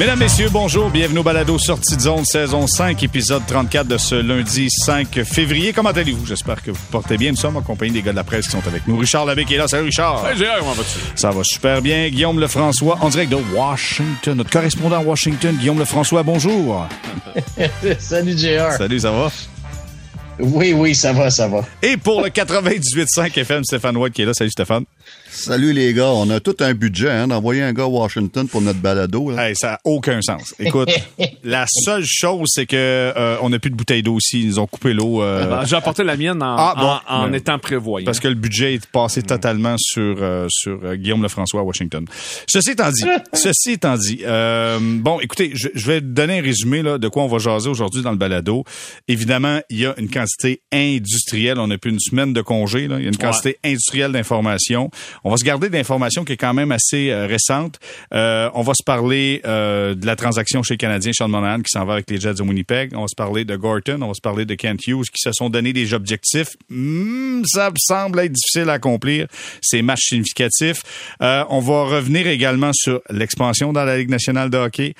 Mesdames, Messieurs, bonjour. Bienvenue au Balado Sortie de zone, saison 5, épisode 34 de ce lundi 5 février. Comment allez-vous? J'espère que vous portez bien. Nous sommes en compagnie des gars de la presse qui sont avec nous. Richard Labbé qui est là. Salut Richard. Hey, Gérard, comment vas-tu? Ça va super bien. Guillaume Lefrançois, en direct de Washington. Notre correspondant à Washington, Guillaume Lefrançois, bonjour. Salut JR. Salut, ça va? Oui, oui, ça va, ça va. Et pour le 98.5 FM, Stéphane White qui est là. Salut Stéphane. Salut les gars, on a tout un budget hein, d'envoyer un gars à Washington pour notre balado. Là. Hey, ça n'a aucun sens. Écoute, la seule chose, c'est que euh, on n'a plus de bouteille d'eau aussi. Ils nous ont coupé l'eau. euh, Ben, J'ai apporté la mienne en, Ah, bon. en, en Ouais. étant prévoyant. parce que le budget est passé totalement sur euh, sur Guillaume Lefrançois à Washington. Ceci étant dit, ceci étant dit, euh, bon, écoutez, je, je vais donner un résumé là, de quoi on va jaser aujourd'hui dans le balado. Évidemment, il y a une quantité industrielle. On a plus une semaine de congé. Là. Il y a une quantité industrielle d'informations. On va se garder d'informations qui est quand même assez euh, récente. Euh, on va se parler euh, de la transaction chez le Canadien, Sean Monahan, qui s'en va avec les Jets de Winnipeg. On va se parler de Gorton. On va se parler de Kent Hughes, qui se sont donné des objectifs. Hmm, ça semble être difficile à accomplir. Ces matchs significatifs. On va revenir également sur l'expansion dans la Ligue nationale de hockey.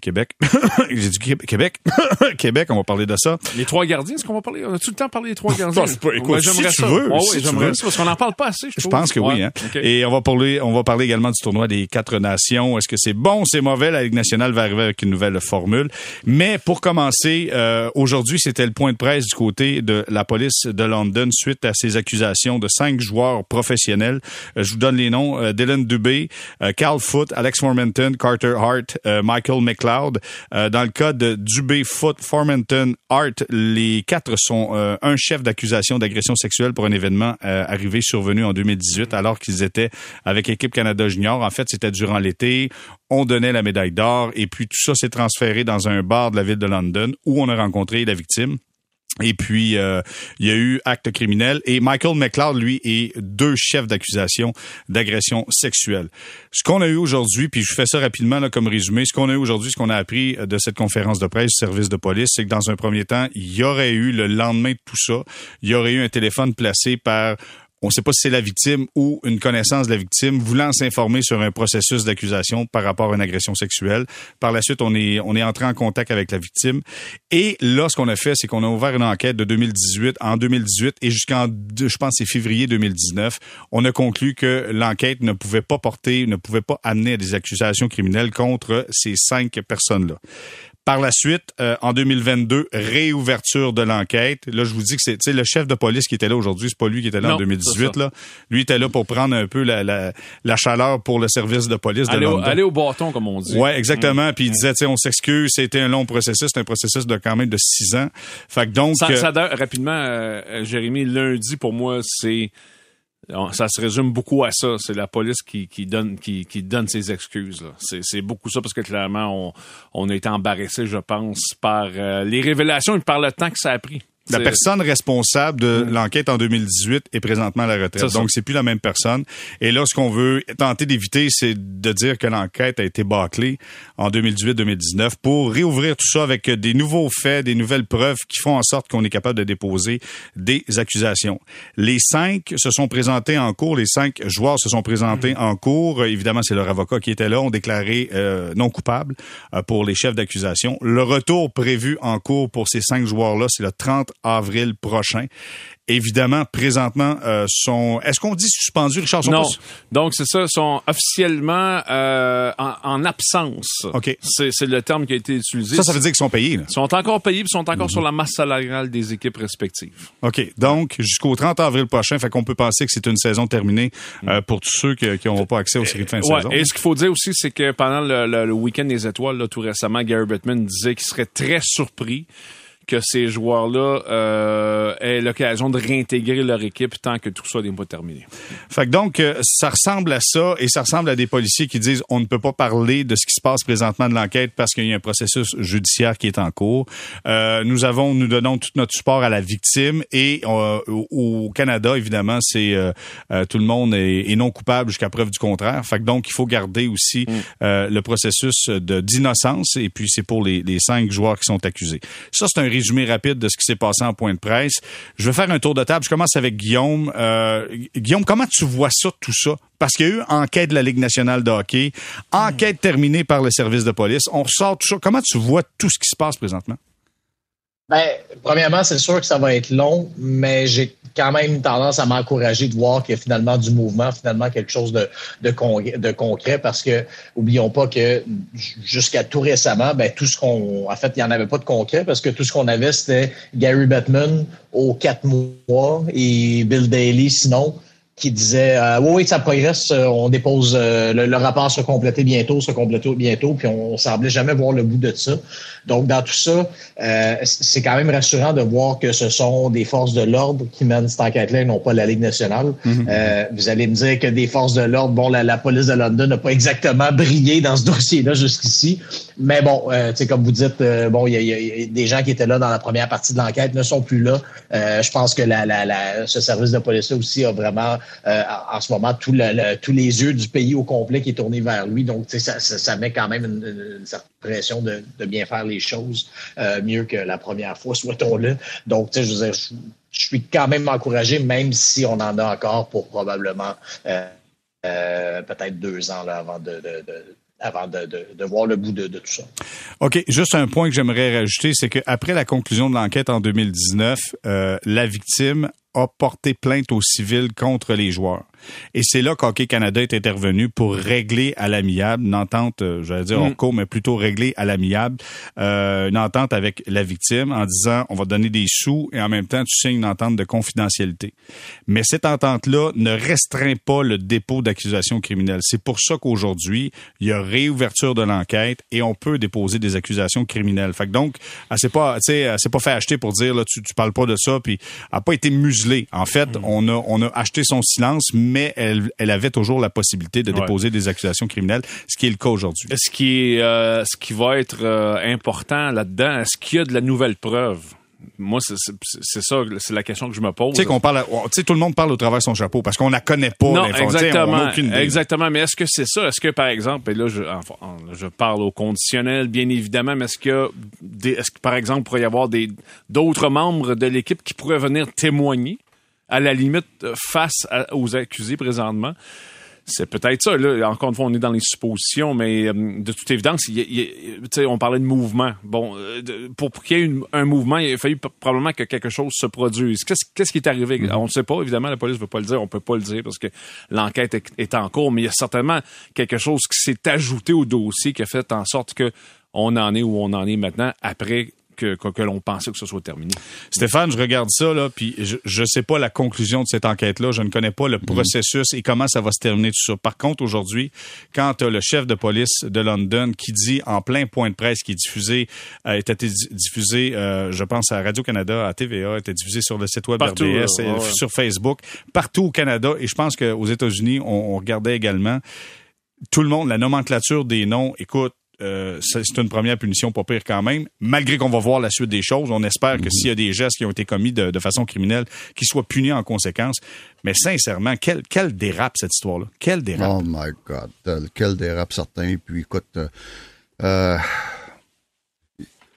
Québec. J'ai dit Qué- Québec. Québec, on va parler de ça. Les trois gardiens, est-ce qu'on va parler? On a tout le temps parlé des trois gardiens? je peux- écoute, Ouais, si tu ça. veux, Ouais, si ouais, tu j'aimerais ça, parce qu'on n'en parle pas assez, je Je pense que oui. Hein? Et on va parler, on va parler également du tournoi des quatre nations. Est-ce que c'est bon, c'est mauvais? La Ligue nationale va arriver avec une nouvelle formule. Mais pour commencer, euh, aujourd'hui, c'était le point de presse du côté de la police de London suite à ces accusations de cinq joueurs professionnels. Euh, je vous donne les noms euh, Dylan Dubé, euh, Carl Foote, Alex Formenton, Carter Hart, Michael McLeod. Euh, dans le cas de Dubé, Foote, Formenton, Hart, les quatre sont euh, un chef d'accusation d'agression sexuelle pour un événement euh, arrivé survenu en 2018 alors qu'ils étaient avec l'équipe Canada Junior. En fait, c'était durant l'été. On donnait la médaille d'or et puis tout ça s'est transféré dans un bar de la ville de London où on a rencontré la victime. Et puis, euh, il y a eu acte criminel. Et Michael McLeod, lui, est deux chefs d'accusation d'agression sexuelle. Ce qu'on a eu aujourd'hui, puis je fais ça rapidement là, comme résumé, ce qu'on a eu aujourd'hui, ce qu'on a appris de cette conférence de presse du service de police, c'est que dans un premier temps, il y aurait eu, le lendemain de tout ça, il y aurait eu un téléphone placé par on ne sait pas si c'est la victime ou une connaissance de la victime voulant s'informer sur un processus d'accusation par rapport à une agression sexuelle. Par la suite, on est, on est entré en contact avec la victime. Et là, ce qu'on a fait, c'est qu'on a ouvert une enquête de 2018, en 2018 et jusqu'en, je pense, c'est février 2019. On a conclu que l'enquête ne pouvait pas porter, ne pouvait pas amener à des accusations criminelles contre ces cinq personnes-là. Par la suite, euh, en 2022, réouverture de l'enquête. Là, je vous dis que c'est le chef de police qui était là aujourd'hui, c'est pas lui qui était là en Non, 2018. c'est Là. Lui était là pour prendre un peu la, la, la chaleur pour le service de police de London. aller au bâton, comme on dit. Ouais, exactement. Puis il disait, on s'excuse, c'était un long processus, c'est un processus de quand même de six ans. Fait que donc, Ça, euh, ça rapidement, euh, euh, Jérémy, lundi, pour moi, c'est. Ça se résume beaucoup à ça. C'est la police qui, donne ses excuses. c'est beaucoup ça parce que clairement, on, on a été embarrassé, je pense, par euh, les révélations et par le temps que ça a pris. La personne responsable de l'enquête en 2018 est présentement à la retraite. Donc, c'est plus la même personne. Et là, ce qu'on veut tenter d'éviter, c'est de dire que l'enquête a été bâclée en 2018-2019 pour réouvrir tout ça avec des nouveaux faits, des nouvelles preuves qui font en sorte qu'on est capable de déposer des accusations. Les cinq se sont présentés en cours. Les cinq joueurs se sont présentés en cours. Évidemment, c'est leur avocat qui était là. ont déclaré euh, non coupables euh, pour les chefs d'accusation. Le retour prévu en cours pour ces cinq joueurs-là, c'est le 30 avril prochain. Évidemment, présentement, euh, sont... Est-ce qu'on dit suspendus, Richard? Sont Non. pas- Donc, c'est ça, sont officiellement euh, en, en absence. OK. C'est le terme qui a été utilisé. Ça, ça veut dire qu'ils sont payés. Là. Ils sont encore payés, puis sont Mhm. encore sur la masse salariale des équipes respectives. OK. Donc, jusqu'au 30 avril prochain, fait qu'on peut penser que c'est une saison terminée euh, pour tous ceux qui n'auront pas accès aux séries de fin de Ouais, saison. et ce qu'il faut dire aussi, c'est que pendant le, le- le week-end des étoiles, là, tout récemment, Gary Bettman disait qu'il serait très surpris que ces joueurs-là euh, aient l'occasion de réintégrer leur équipe tant que tout ça n'est pas terminé. Fait que donc, euh, ça ressemble à ça et ça ressemble à des policiers qui disent on ne peut pas parler de ce qui se passe présentement de l'enquête parce qu'il y a un processus judiciaire qui est en cours. Euh, nous avons, nous donnons tout notre support à la victime et euh, au, Canada, évidemment, c'est euh, euh, tout le monde est, est non coupable jusqu'à preuve du contraire. Fait que donc, il faut garder aussi euh, le processus de d'innocence et puis c'est pour les, les cinq joueurs qui sont accusés. Ça, c'est un résumé rapide de ce qui s'est passé en point de presse. Je vais faire un tour de table. Je commence avec Guillaume. Euh, Guillaume, comment tu vois ça, tout ça? Parce qu'il y a eu enquête de la Ligue nationale de hockey, enquête terminée par le service de police. On ressort tout ça. Comment tu vois tout ce qui se passe présentement? Ben, premièrement, c'est sûr que ça va être long, mais j'ai quand même tendance à m'encourager de voir qu'il y a finalement du mouvement, finalement quelque chose de, de, de concret, parce que oublions pas que jusqu'à tout récemment, ben tout ce qu'on, en fait, il n'y en avait pas de concret, parce que tout ce qu'on avait, c'était Gary Bettman aux quatre mois et Bill Daly, sinon qui disait euh, oui, oui, ça progresse, euh, on dépose euh, le, rapport sera complété bientôt, sera complété bientôt, puis on, semblait jamais voir le bout de ça. Donc, dans tout ça, euh, c'est quand même rassurant de voir que ce sont des forces de l'ordre qui mènent cette enquête-là et non pas la Ligue nationale. Mm-hmm. vous allez me dire que des forces de l'ordre, bon, la, police de London n'a pas exactement brillé dans ce dossier-là jusqu'ici, mais bon, tu sais, comme vous dites, bon, il y, a des gens qui étaient là dans la première partie de l'enquête ne sont plus là. je pense que la, la, ce service de police-là aussi a vraiment euh, en ce moment tous les yeux du pays au complet qui est tourné vers lui. Donc, ça, ça, met quand même une, certaine pression de, bien faire les choses euh, mieux que la première fois, souhaitons-le. Donc, je veux je, suis quand même encouragé, même si on en a encore pour probablement euh, peut-être deux ans là, avant de, avant de, voir le bout de, tout ça. OK. Juste un point que j'aimerais rajouter, c'est qu'après la conclusion de l'enquête en 2019, la victime a porté plainte au civil contre les joueurs. Et c'est là qu'Hockey Canada est intervenu pour régler à l'amiable une entente, euh, j'allais dire en mm. cours, mais plutôt régler à l'amiable euh, une entente avec la victime en disant on va donner des sous et en même temps tu signes une entente de confidentialité. Mais cette entente-là ne restreint pas le dépôt d'accusations criminelles. C'est pour ça qu'aujourd'hui il y a réouverture de l'enquête et on peut déposer des accusations criminelles. Fait que donc, c'est pas, tu sais, c'est pas fait acheter pour dire là tu, tu parles pas de ça puis a pas été En fait, mm. on a on a acheté son silence, mais elle, elle avait toujours la possibilité de déposer des accusations criminelles, ce qui est le cas aujourd'hui. Ce qui est, euh, ce qui va être euh, important là-dedans, est-ce qu'il y a de la nouvelle preuve? Moi, c'est ça, c'est la question que je me pose. Tu sais qu'on parle, tu sais, tout le monde parle au travers de son chapeau parce qu'on la connaît pas. Non, exactement, exactement. Mais est-ce que c'est ça? Est-ce que par exemple, et là, je, je parle au conditionnel, bien évidemment, mais est-ce que, est-ce que par exemple, il pourrait y avoir des d'autres membres de l'équipe qui pourraient venir témoigner à la limite euh, face aux accusés présentement? C'est peut-être ça. Là, encore une fois, on est dans les suppositions, mais euh, de toute évidence, on parlait de mouvement. Bon, euh, pour, qu'il y ait un mouvement, il a fallu probablement que quelque chose se produise. Qu'est-ce qui est arrivé? Mm-hmm. On ne sait pas, évidemment, la police ne veut pas le dire, on peut pas le dire parce que l'enquête est, est, en cours, mais il y a certainement quelque chose qui s'est ajouté au dossier qui a fait en sorte que on en est où on en est maintenant après que, que, l'on pensait que ce soit terminé. Stéphane, je regarde ça, là, puis je ne sais pas la conclusion de cette enquête-là. Je ne connais pas le mhm. processus et comment ça va se terminer tout ça. Par contre, aujourd'hui, quand le chef de police de London qui dit en plein point de presse qui est diffusé, a euh, été diffusé, euh, je pense, à Radio-Canada, à TVA, était diffusé sur le site web RDS, et sur Facebook, partout au Canada. Et je pense qu'aux États-Unis, on, on regardait également tout le monde, la nomenclature des noms, écoute, euh, c'est une première punition pas pire quand même. Malgré qu'on va voir la suite des choses, on espère que mhm. s'il y a des gestes qui ont été commis de, façon criminelle, qu'ils soient punis en conséquence. Mais sincèrement, quel, quel dérape cette histoire-là? Quel dérape? Oh my God. Quel dérape certain. Puis écoute, euh, euh,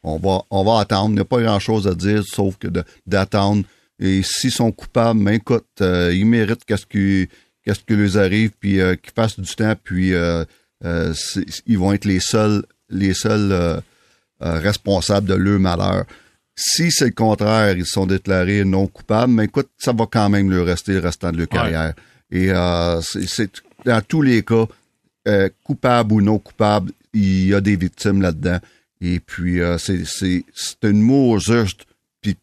on, va, on va attendre. Il n'y a pas grand-chose à dire sauf que d'attendre. Et s'ils sont coupables, mais ben, écoute, ils méritent qu'est-ce qui, qu'est-ce qui leur arrive, puis qu'ils fassent du temps, puis ils vont être les seuls, les seuls euh, euh, responsables de leur malheur. Si c'est le contraire, ils sont déclarés non coupables, mais écoute, ça va quand même leur rester le restant de leur carrière. Et c'est dans tous les cas, coupable ou non coupable, il y a des victimes là-dedans. Et puis, c'est une mot juste, puis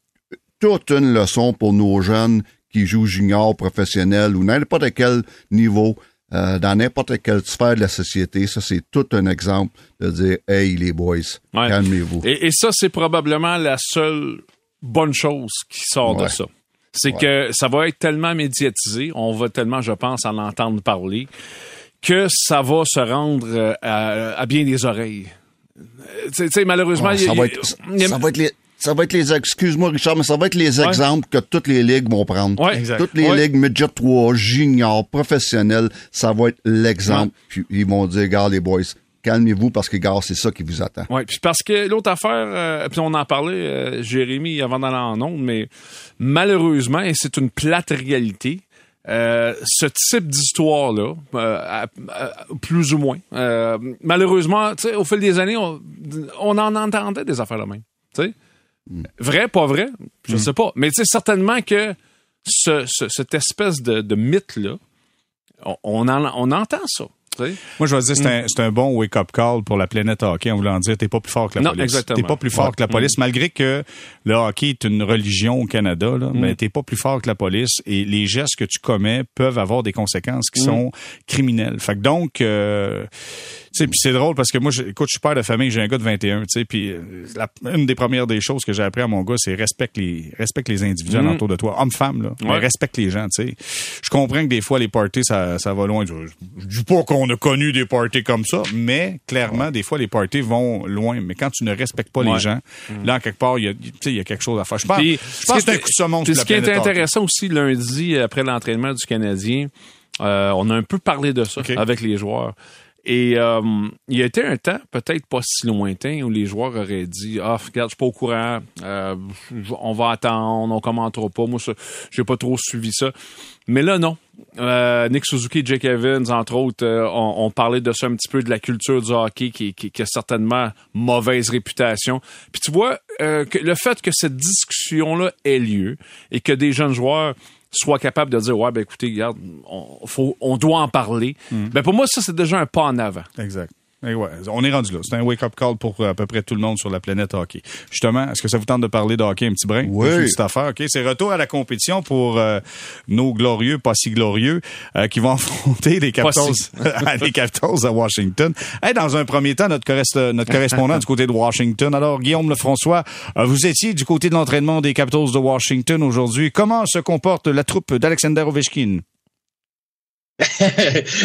toute une leçon pour nos jeunes qui jouent junior, professionnel ou n'importe quel niveau. Euh, dans n'importe quelle sphère de la société, ça c'est tout un exemple de dire Hey les boys, calmez-vous. Et, ça, c'est probablement la seule bonne chose qui sort de ça. C'est que ça va être tellement médiatisé, on va tellement, je pense, en entendre parler, que ça va se rendre euh, à, bien des oreilles. Malheureusement, ça, va être, ça va être les ça va être les, excuse-moi Richard, mais ça va être les exemples que toutes les ligues vont prendre. Toutes les ligues midget 3, junior, professionnels, ça va être l'exemple. Puis ils vont dire, regarde les boys, calmez-vous parce que, gars, c'est ça qui vous attend. Oui, puis parce que l'autre affaire, euh, puis on en parlait, euh, Jérémy, avant d'aller en ondes, mais malheureusement, et c'est une plate réalité, euh, ce type d'histoire-là, euh, plus ou moins, malheureusement, au fil des années, on, on en entendait des affaires là même. sais, mm. Vrai, pas vrai, je ne mm. sais pas. Mais certainement que ce, ce, cette espèce de, de mythe-là, on, on, on entend ça. Moi, je vais dire, c'est un, un, bon wake-up call pour la planète hockey en voulant dire, t'es pas plus fort que la non, police. T'es pas plus fort que la police, malgré que le hockey est une religion au Canada, là, mm. mais t'es pas plus fort que la police et les gestes que tu commets peuvent avoir des conséquences qui mm. sont criminelles. Fait que donc, euh, puis c'est drôle parce que moi, écoute, je suis père de famille, j'ai un gars de 21, tu sais, puis euh, une des premières des choses que j'ai appris à mon gars, c'est respecte les, respecte les individus mm. autour de toi, homme-femme, là, mais respecte les gens, tu sais. Je comprends que des fois, les parties, ça, ça va loin. Je, dis pas qu'on a connu des parties comme ça, mais clairement, des fois, les parties vont loin. Mais quand tu ne respectes pas les gens, mm. là, quelque part, il y a, il y a quelque chose à faire. Je pense, je pense que c'est un coup de semonce. Ce qui est intéressant aussi lundi, après l'entraînement du Canadien, euh, on a un peu parlé de ça avec les joueurs. Et euh, il y a été un temps, peut-être pas si lointain, où les joueurs auraient dit Ah, regarde, je suis pas au courant, euh, on va attendre, on commentera pas. Moi, j'ai pas trop suivi ça. Mais là, non. Euh, Nick Suzuki, Jake Evans, entre autres, ont, parlé de ça un petit peu, de la culture du hockey qui, qui, a certainement mauvaise réputation. Puis tu vois, que le fait que cette discussion-là ait lieu et que des jeunes joueurs soit capable de dire ouais ben écoutez regarde on, faut on doit en parler. Mm. ben pour moi ça c'est déjà un pas en avant. Exact ouais, on est rendu là. C'est un wake-up call pour euh, à peu près tout le monde sur la planète hockey. Justement, est-ce que ça vous tente de parler de hockey un petit brin? Oui. Cette affaire, OK? C'est retour à la compétition pour euh, nos glorieux, pas si glorieux, euh, qui vont affronter les Capitals, les Capitals à Washington. Hey, dans un premier temps, notre, notre correspondant du côté de Washington. Alors, Guillaume Lefrançois, vous étiez du côté de l'entraînement des Capitals de Washington aujourd'hui. Comment se comporte la troupe d'Alexander Ovechkin?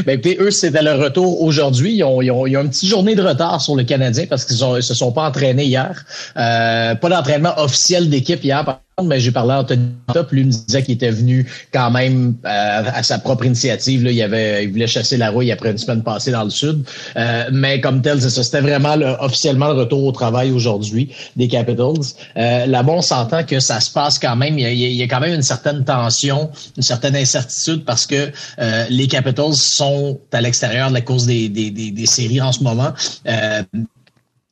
ben, écoutez, eux, c'était le retour aujourd'hui. Ils ont, ils, ont, ils ont une petite journée de retard sur le Canadien parce qu'ils ne se sont pas entraînés hier. Euh, pas d'entraînement officiel d'équipe hier mais j'ai parlé à Anthony Top, lui me disait qu'il était venu quand même euh, à sa propre initiative. Là, il, avait, il voulait chasser la rouille après une semaine passée dans le sud. Euh, mais comme tel, c'est ça. C'était vraiment le, officiellement le retour au travail aujourd'hui des Capitals. Euh, là-bas, on s'entend que ça se passe quand même. Il y, a, il y, a, quand même une certaine tension, une certaine incertitude parce que euh, les Capitals sont à l'extérieur de la course des, des, des, des séries en ce moment.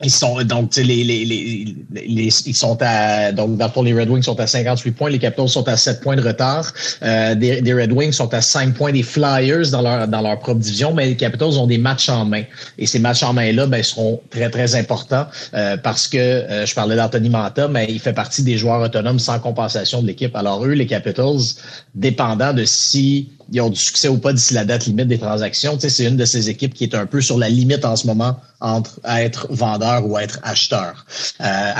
Ils sont donc les, les, les, les, ils sont à donc dans les Red Wings sont à 58 points, les Capitals sont à 7 points de retard. Euh, des, des, Red Wings sont à 5 points des Flyers dans leur dans leur propre division, mais les Capitals ont des matchs en main et ces matchs en main là ben seront très très importants euh, parce que euh, je parlais d'Anthony Manta, mais il fait partie des joueurs autonomes sans compensation de l'équipe. Alors eux les Capitals dépendant de si ils ont du succès ou pas d'ici la date limite des transactions. C'est une de ces équipes qui est un peu sur la limite en ce moment entre être vendeur ou être acheteur. Euh,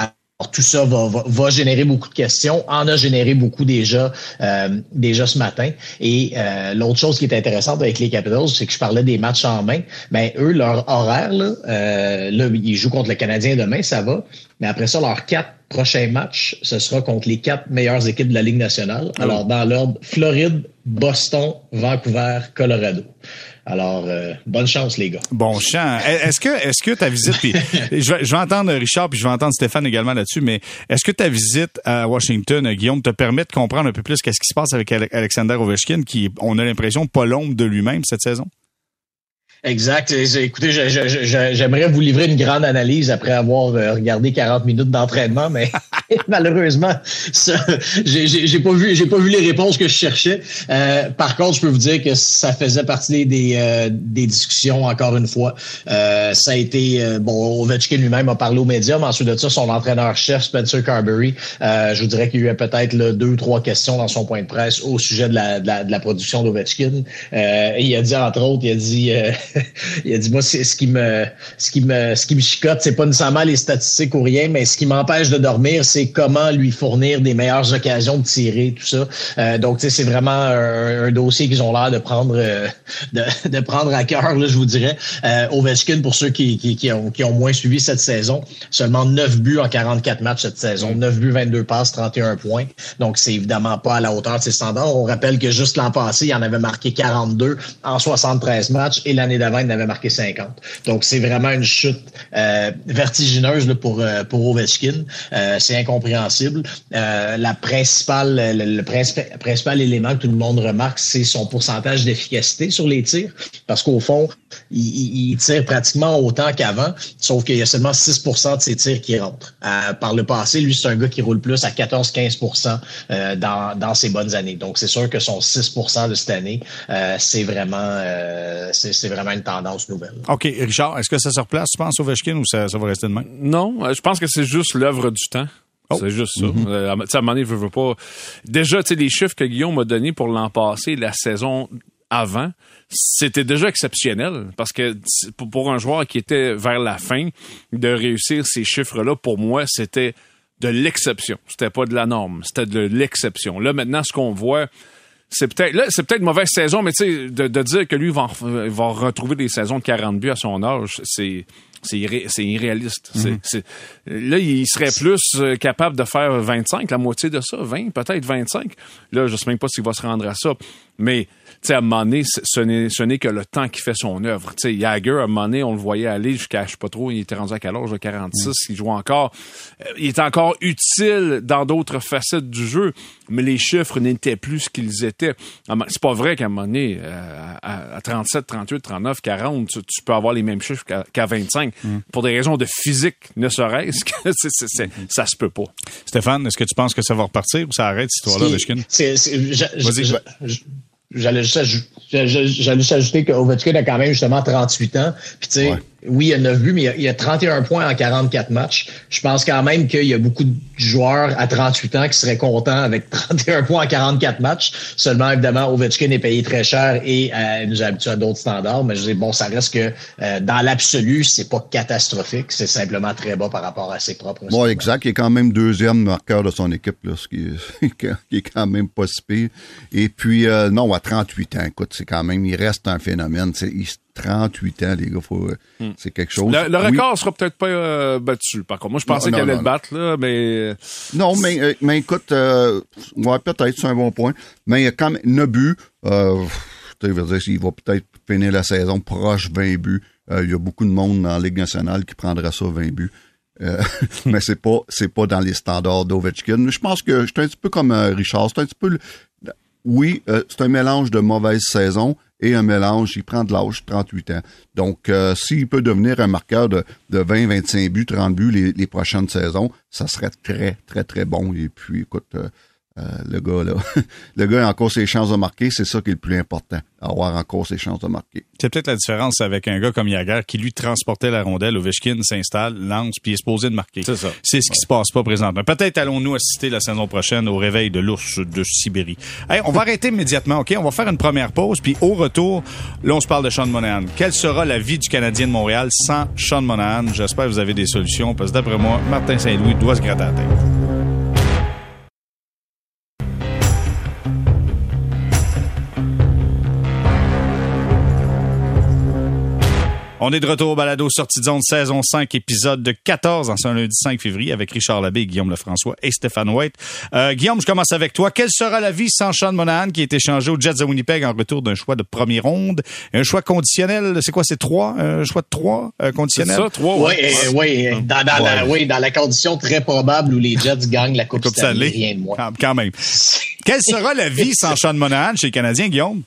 tout ça va, va, générer beaucoup de questions, en a généré beaucoup déjà euh, déjà ce matin. Et euh, l'autre chose qui est intéressante avec les Capitals, c'est que je parlais des matchs en main. Mais eux, leur horaire, là, euh, là, ils jouent contre le Canadien demain, ça va. Mais après ça, leurs quatre prochains matchs, ce sera contre les quatre meilleures équipes de la Ligue nationale. Ah Alors, dans l'ordre, Floride, Boston, Vancouver, Colorado. Alors, euh, bonne chance, les gars. Bon chant. Est-ce que, est-ce que ta visite, puis je, vais, je, vais, entendre Richard, puis je vais entendre Stéphane également là-dessus, mais est-ce que ta visite à Washington, Guillaume, te permet de comprendre un peu plus qu'est-ce qui se passe avec Alexander Ovechkin, qui, on a l'impression, pas l'ombre de lui-même cette saison? Exact. Écoutez, j'aimerais vous livrer une grande analyse après avoir euh, regardé 40 minutes d'entraînement, mais malheureusement, j'ai pas vu, j'ai pas vu les réponses que je cherchais. Euh, par contre, je peux vous dire que ça faisait partie des, euh, des discussions. Encore une fois, ça a été bon. Ovechkin lui-même a parlé aux médias, mais ensuite de ça, son entraîneur-chef Spencer Carberry, je vous dirais qu'il y a eu peut-être deux ou trois questions dans son point de presse au sujet de la, de la, de la production d'Ovechkin. il a dit entre autres, il a dit il a dit moi c'est ce qui me ce qui me ce qui me chicote c'est pas nécessairement les statistiques ou rien mais ce qui m'empêche de dormir c'est comment lui fournir des meilleures occasions de tirer, tout ça. Euh, donc, c'est vraiment un, dossier qu'ils ont l'air de prendre euh, de, prendre à cœur, là, je vous dirais. Euh, Ovechkin, pour ceux qui, qui, ont, qui ont moins suivi cette saison, seulement 9 buts en 44 matchs cette saison. 9 buts, 22 passes, 31 points. Donc, c'est évidemment pas à la hauteur de ses standards. On rappelle que juste l'an passé, il en avait marqué 42 en 73 matchs et l'année d'avant, il en avait marqué 50. Donc, c'est vraiment une chute euh, vertigineuse pour, euh, pour Ovechkin. Euh, c'est incompréhensible. le, principal, élément que tout le monde remarque, c'est son pourcentage d'efficacité sur les tirs. Parce qu'au fond, il, tire pratiquement autant qu'avant, sauf qu'il y a seulement 6% de ses tirs qui rentrent. par le passé, lui, c'est un gars qui roule plus à 14-15 dans, dans ses bonnes années. Donc, c'est sûr que son 6% de cette année, c'est vraiment, c'est vraiment une tendance nouvelle. OK. Richard, est-ce que ça se replace, tu penses, Ovechkin, ou ça, ça va rester de même? Non, euh, je pense que c'est juste l'œuvre du temps. Oh. C'est juste ça. Mm-hmm. Euh, à un moment donné, je veux pas. Déjà, tu sais, les chiffres que Guillaume m'a donnés pour l'an passé, la saison avant, c'était déjà exceptionnel parce que pour un joueur qui était vers la fin de réussir ces chiffres-là, pour moi, c'était de l'exception. C'était pas de la norme, c'était de l'exception. Là, maintenant, ce qu'on voit, c'est peut-être là, c'est peut-être mauvaise saison, mais tu sais, de, de, dire que lui va, va retrouver des saisons de 40 buts à son âge, c'est c'est irréaliste. Mhm. là, il serait plus euh, capable de faire 25, la moitié de ça, 20, peut-être 25. Là, je sais même pas s'il va se rendre à ça. Mais, sais, à un moment donné, ce n'est que le temps qui fait son œuvre. Tu sais, Jagger, à un moment donné, on le voyait aller jusqu'à, je sais pas trop, il était rendu à quel âge, 46, mhm. il joue encore. Euh, il est encore utile dans d'autres facettes du jeu, mais les chiffres n'étaient plus ce qu'ils étaient. C'est pas vrai qu'à un moment donné, euh, à, 37, 38, 39, 40, tu, peux avoir les mêmes chiffres qu'à 25. Mm. pour des raisons de physique, ne serait-ce que ça se peut pas. Stéphane, est-ce que tu penses que ça va repartir ou ça arrête cette histoire-là, Vas-y. J'allais juste, ajouter qu'Ovechkin a quand même justement 38 ans. Puis tu sais, oui, il y a 9 buts, mais il y a, 31 points en 44 matchs. Je pense quand même qu'il y a beaucoup de joueurs à 38 ans qui seraient contents avec 31 points en 44 matchs. Seulement, évidemment, Ovechkin est payé très cher et euh, nous habitue à d'autres standards. Mais je dis, bon, ça reste que euh, dans l'absolu, c'est pas catastrophique. C'est simplement très bas par rapport à ses propres. Bon, exact. Il est quand même deuxième marqueur de son équipe, là, ce qui est, quand même pas si pire. Et puis, euh, non, à 38 ans, écoute, c'est quand même, il reste un phénomène. Il, 38 ans, les gars, faut, hmm. c'est quelque chose. Le, record sera peut-être pas euh, battu, par contre. Moi, je pensais qu'il allait le battre, là, mais... Non, mais, euh, mais écoute, euh, ouais, peut-être, c'est un bon point. Mais il y a quand même 9 buts. Euh, je veux dire, il va peut-être finir la saison proche 20 buts. Il y a beaucoup de monde dans la Ligue nationale qui prendra ça 20 buts. mais c'est pas c'est pas dans les standards d'Ovechkin. Je pense que je suis un petit peu comme Richard. C'est un petit peu oui, c'est un mélange de mauvaise saison et un mélange. Il prend de l'âge, 38 ans. Donc, euh, s'il peut devenir un marqueur de, de 20, 25 buts, 30 buts les, les, prochaines saisons, ça serait très, très, très bon. Et puis, écoute, euh, euh, le gars, là, le gars a encore ses chances de marquer, c'est ça qui est le plus important, avoir encore ses chances de marquer. C'est peut-être la différence avec un gars comme Yager qui lui transportait la rondelle, Ovechkin s'installe, lance, puis est supposé de marquer. C'est ça. C'est ce qui se passe pas présentement. Peut-être allons-nous assister la saison prochaine au réveil de l'ours de Sibérie. Hey, on va arrêter immédiatement, OK? On va faire une première pause, puis au retour, là, on se parle de Sean Monahan. Quelle sera la vie du Canadien de Montréal sans Sean Monahan? J'espère que vous avez des solutions, parce que d'après moi, Martin Saint-Louis doit se gratter la tête. On est de retour au balado sortie de zone saison 5 épisode de 14 en ce lundi 5 février avec Richard Labbé, Guillaume Lefrançois et Stéphane White. Euh, Guillaume, je commence avec toi. Quelle sera la vie sans Sean Monahan qui est échangé aux Jets de Winnipeg en retour d'un choix de première ronde? Un choix conditionnel, c'est quoi, c'est trois? Un choix de trois euh, conditionnel? C'est ça, trois, oui. Oui, dans, dans La, oui, dans la condition très probable où les Jets gagnent la Coupe, Coupe Stanley, rien de moins. Quand même. Quelle sera la vie sans Sean Monahan chez les Canadiens, Guillaume?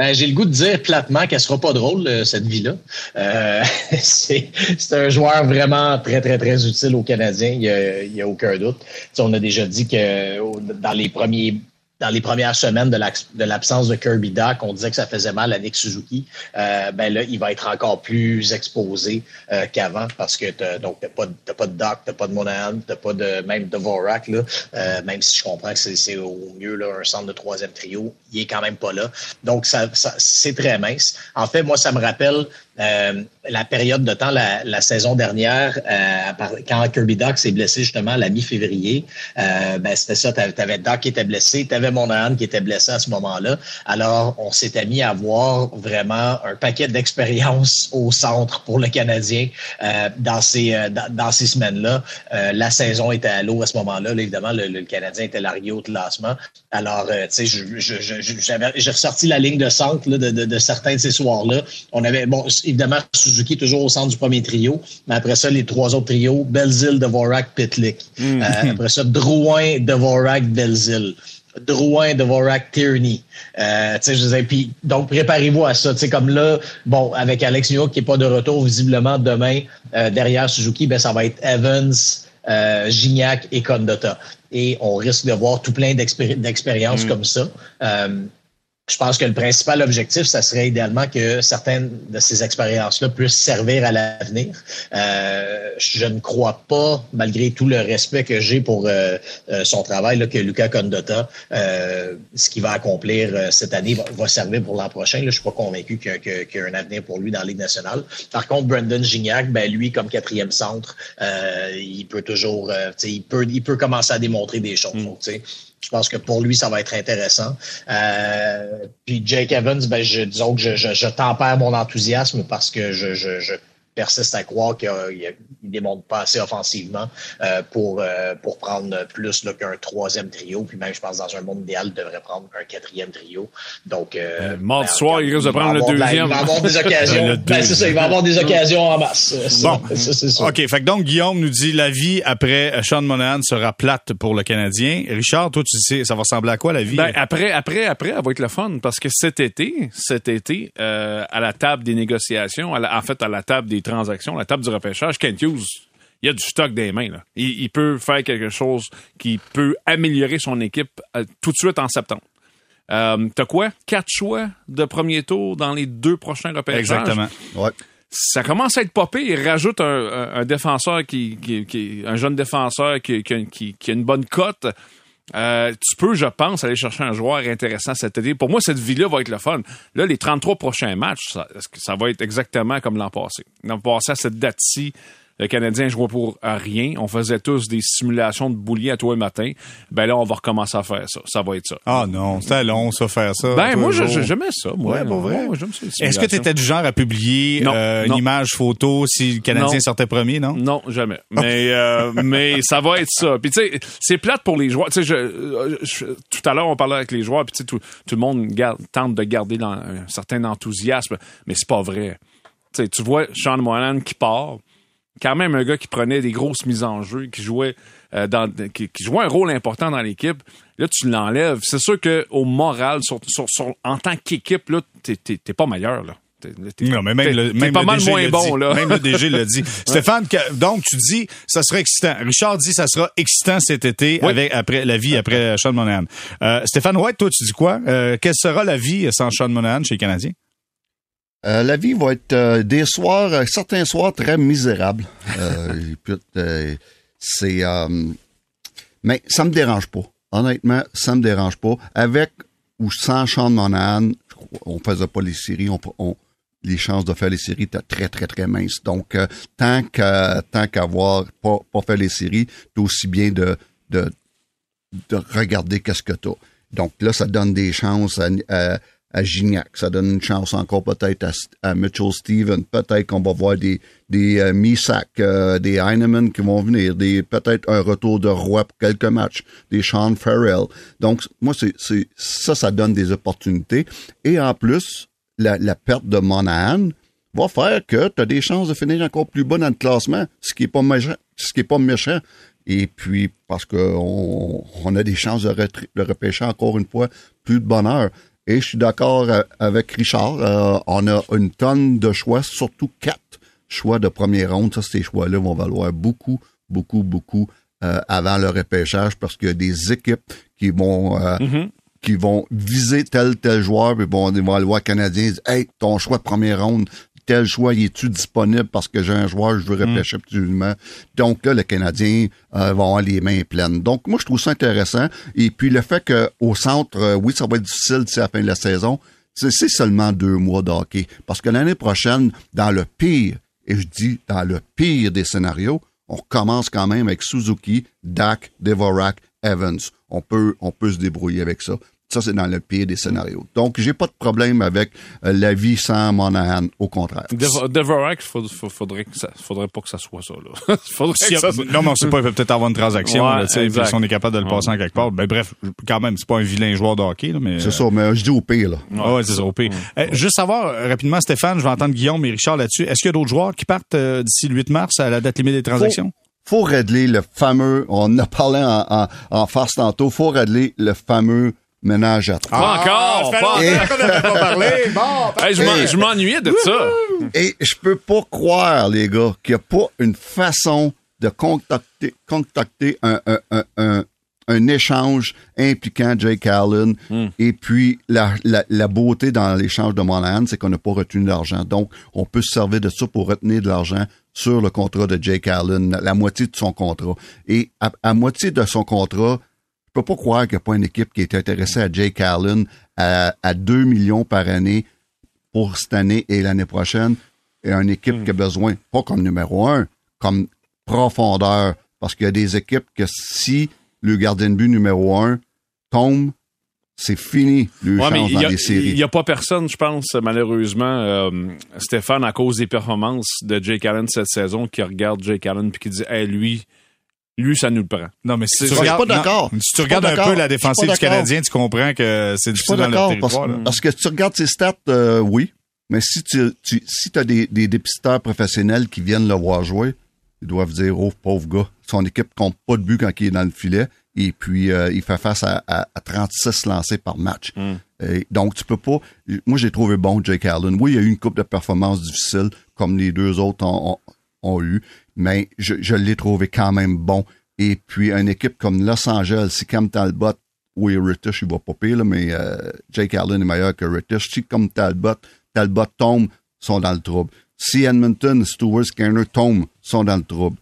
Ben, j'ai le goût de dire platement qu'elle sera pas drôle, euh, cette vie-là. Euh, c'est un joueur vraiment très, très, très utile aux Canadiens, il n'y a, a aucun doute. on a déjà dit que dans les premiers dans les premières semaines de l'absence de Kirby Doc, on disait que ça faisait mal à Nick Suzuki. Euh, ben là, il va être encore plus exposé euh, qu'avant parce que t'as, donc t'as pas, t'as pas de Doc, t'as pas de Monahan, t'as pas de même de Vorak là. Euh, même si je comprends que c'est, au mieux là un centre de troisième trio, il est quand même pas là. Donc ça, ça c'est très mince. En fait, moi, ça me rappelle euh, la période de temps la, saison dernière, euh, quand Kirby Doc s'est blessé justement la mi-février, euh, ben c'était ça, tu avais, Doc qui était blessé, tu avais Monahan qui était blessé à ce moment-là. Alors, on s'était mis à voir vraiment un paquet d'expériences au centre pour le Canadien dans ces, dans, ces semaines-là. la saison était à l'eau à ce moment-là. évidemment, le, Canadien était largué au classement. Alors, tu sais, j'ai ressorti la ligne de centre de, de, de certains de ces soirs-là. On avait, bon, évidemment, Suzuki toujours au centre du premier trio, mais après ça, les trois autres trios, Belzil, Devorak, Pitlick. Mm. Euh, après ça, Drouin, Devorak, Belzil. Drouin, Devorak, Tierney. Euh, je puis, donc, préparez-vous à ça. comme là, bon, avec Alex Newhook qui n'est pas de retour visiblement demain euh, derrière Suzuki, ben, ça va être Evans, euh, Gignac et Condota. Et on risque de voir tout plein d'expériences mm. comme ça. Euh, je pense que le principal objectif, ça serait idéalement que certaines de ces expériences-là puissent servir à l'avenir. Euh, je ne crois pas, malgré tout le respect que j'ai pour euh, euh, son travail, là, que Luca Condotta, ce qu'il va accomplir cette année, va, servir pour l'an prochain. Là, je suis pas convaincu qu'il y, a un avenir pour lui dans la Ligue nationale. Par contre, Brendan Gignac, ben, lui, comme quatrième centre, il peut toujours, il peut, il peut commencer à démontrer des choses. Mm. Je pense que pour lui, ça va être intéressant. Euh, puis Jake Evans, ben, je, disons que je, je, je tempère mon enthousiasme parce que je, je persiste à croire qu'il ne démontre pas assez offensivement euh, pour, euh, pour prendre plus qu'un troisième trio. Puis même, je pense, dans un monde idéal, il devrait prendre un quatrième trio. Donc, euh, mardi ben, soir, il risque de prendre le deuxième. il va avoir des occasions. ben, c'est ça, il va avoir des occasions en masse. Bon, OK. Fait que donc, Guillaume nous dit la vie après Sean Monahan sera plate pour le Canadien. Richard, toi, tu sais, ça va ressembler à quoi la vie? Ben, après, après, après, elle va être le fun parce que cet été, cet été, euh, à la table des négociations, en fait, à la table des transactions, la table du repêchage, Kent Hughes, il y a du stock des mains. Là. Il, peut faire quelque chose qui peut améliorer son équipe euh, tout de suite en septembre. Euh, T'as quoi? Quatre choix de premier tour dans les deux prochains repêchages? Exactement. Ouais. Ça commence à être popé. Il rajoute un, un, défenseur qui, qui, qui, un jeune défenseur qui, qui a une bonne cote. Euh, tu peux, je pense, aller chercher un joueur intéressant cette année. Pour moi, cette vie-là va être le fun. Là, les 33 prochains matchs, ça, va être exactement comme l'an passé? L'an passé, à cette date-ci, le Canadien jouait pour rien. On faisait tous des simulations de boulier à toi le matin. Ben là, on va recommencer à faire ça. Ça va être ça. Ah non, c'était long, ça, faire ça. Ben, moi, j'aimais ça. Moi, ouais, pour vrai? Est-ce que tu étais du genre à publier euh, une image photo si le Canadien sortait premier, non? Non, jamais. Mais, euh, mais ça va être ça. Puis, tu sais, c'est plate pour les joueurs. Tu sais, je, tout à l'heure, on parlait avec les joueurs, puis, tu sais, tout, tout, le monde tente de garder un certain enthousiasme, mais c'est pas vrai. Tu sais, tu vois Sean Monahan qui part, quand même un gars qui prenait des grosses mises en jeu, qui jouait euh, dans, qui, jouait un rôle important dans l'équipe. Là, tu l'enlèves. C'est sûr que au moral, sur, en tant qu'équipe, là, t'es, pas meilleur là. non, mais même le, même pas mal DG moins bon, là. Même le DG l'a dit. Stéphane, donc, tu dis, ça sera excitant. Richard dit, ça sera excitant cet été avec, après, la vie après Sean Monahan. Euh, Stéphane White, toi, tu dis quoi? Euh, quelle sera la vie sans Sean Monahan chez les Canadiens? Euh, la vie va être euh, des soirs, euh, certains soirs très misérables. c'est, mais ça me dérange pas. Honnêtement, ça me dérange pas. Avec ou sans Sean Monahan, on faisait pas les séries, on, les chances de faire les séries étaient très, très, très minces. Donc, tant qu'à tant qu'avoir pas, pas fait les séries, c'est aussi bien de, de, de regarder qu'est-ce que t'as. Donc là, ça donne des chances à à Gignac. Ça donne une chance encore peut-être à, Mitchell Steven. Peut-être qu'on va voir des, des euh, Misak, euh, des Heinemann qui vont venir, des peut-être un retour de Roy pour quelques matchs, des Sean Farrell. Donc, moi, c'est, ça, ça donne des opportunités. Et en plus, la, la perte de Monahan va faire que tu as des chances de finir encore plus bas dans le classement, ce qui est pas méchant. Ce qui est pas méchant. Et puis, parce qu'on on a des chances de repêcher encore une fois plus de bonheur. Et je suis d'accord euh, avec Richard. Euh, on a une tonne de choix, surtout quatre choix de première ronde. Ça, ces choix-là vont valoir beaucoup, beaucoup, beaucoup euh, avant le repêchage parce qu'il y a des équipes qui vont mm-hmm. qui vont viser tel tel joueur puis bon, ils vont aller voir Canadien Hey, ton choix de première ronde, tel choix, il est-tu disponible parce que j'ai un joueur, je veux mm. repêcher absolument. Donc là, le Canadien euh, va avoir les mains pleines. Donc moi, je trouve ça intéressant. Et puis le fait qu'au centre, euh, oui, ça va être difficile d'ici la fin de la saison, c'est seulement deux mois d'hockey. Parce que l'année prochaine, dans le pire, et je dis dans le pire des scénarios, on commence quand même avec Suzuki, Dak, Devorak, Evans. On peut, on peut se débrouiller avec ça. Ça, c'est dans le pire des scénarios. Donc, j'ai pas de problème avec euh, la vie sans Monahan. Au contraire. Dev- Devorak, faut- faut- faudrait, que ça, faudrait pas que ça soit ça. Là. faudrait Si- que ça soit- non, mais on sait pas, il peut peut-être avoir une transaction. Ouais, là, si on est capable de le passer en quelque part. Ben, bref, quand même, c'est pas un vilain joueur de hockey, là, mais. C'est ça, mais je dis au pire, là. Ah ouais, c'est ça, au pire. Euh, juste savoir, euh, rapidement, Stéphane, je vais entendre Guillaume et Richard là-dessus. Est-ce qu'il y a d'autres joueurs qui partent euh, d'ici le 8 mars à la date limite des transactions? faut régler le fameux, on en a parlé en, en, en farce tantôt, faut régler le fameux ménage à trois. Pas encore! pas Et- encore. Hey, je m'en- je m'ennuyais de ça. Et je peux pas croire, les gars, qu'il n'y a pas une façon de contacter, contacter un, un, un, un, un échange impliquant Jake Allen. Et puis, la, la, la beauté dans l'échange de Monahan, c'est qu'on n'a pas retenu d'argent. Donc, on peut se servir de ça pour retenir de l'argent sur le contrat de Jake Allen, la, moitié de son contrat. Et à, à moitié de son contrat, peux pas croire qu'il n'y a pas une équipe qui est intéressée à Jake Allen à, à 2 millions par année pour cette année et l'année prochaine. Et une équipe qui a besoin, pas comme numéro un, comme profondeur. Parce qu'il y a des équipes que si le gardien de but numéro un tombe, c'est fini le Ouais, mais chance il dans y a- les séries. Il n'y a pas personne, je pense, malheureusement, euh, Stéphane, à cause des performances de Jake Allen cette saison, qui regarde Jake Allen puis qui dit, hey, lui, lui, ça nous le prend. Non, mais si tu regardes, pas d'accord. si tu regardes un peu la défensive du. Canadien, tu comprends que c'est difficile dans leur territoire. parce, là. parce que tu regardes ses stats, euh, oui, mais si tu, tu si as des, des dépisteurs professionnels qui viennent le voir jouer, ils doivent dire oh pauvre gars, son équipe compte pas de but quand il est dans le filet et puis euh, il fait face à, à, à 36 lancés par match. Et donc tu peux pas. Moi j'ai trouvé bon Jake Allen. Oui, il y a eu une coupe de performances difficiles comme les deux autres ont, ont, ont eu, mais je, l'ai trouvé quand même bon. Et puis une équipe comme Los Angeles, si Cam Talbot oui, Ritish, il va pas pire, là, mais euh, Jake Allen est meilleur que Ritish. Si comme Talbot, Talbot tombe, sont dans le trouble. Si Edmonton, Stewart, Scanner tombent, ils sont dans le trouble.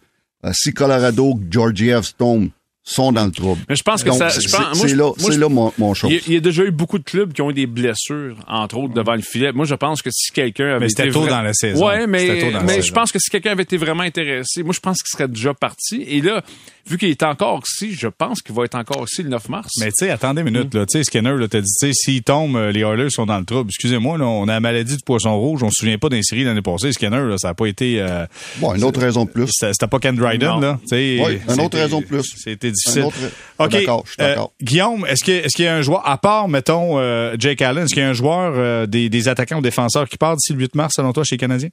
Euh, si Colorado, Georgiev tombe, sont dans le trouble. Mais je pense que Donc, ça- c'est- là, moi, là mon, mon chose. Il y, a, il y a déjà eu beaucoup de clubs qui ont eu des blessures, entre autres, devant le filet. Moi, je pense que si quelqu'un avait Mais c'était été tôt vra- dans la saison. Ouais, mais, mais je pense que si quelqu'un avait été vraiment intéressé, moi, je pense qu'il serait déjà parti. Et là, vu qu'il est encore ici, je pense qu'il va être encore ici le 9 mars. Mais tu sais, attendez une minute, là. Tu sais, Skinner, là, t'as dit, tu sais, s'il tombe, euh, les Oilers sont dans le trouble. Excusez-moi, là, on a la maladie du poisson rouge. On se souvient pas d'un série l'année passée. Skinner, là, ça a pas été, euh, Bon, une autre raison de plus. c'était pas Ken Dryden, Non. là. Oui, une autre raison de plus. C'était difficile. Autre- OK. euh. Guillaume, est-ce qu'il est y a un joueur, à part, mettons, euh, Jake Allen, est-ce qu'il y a un joueur, euh, des, des attaquants ou défenseurs qui part d'ici le 8 mars, selon toi, chez les Canadiens?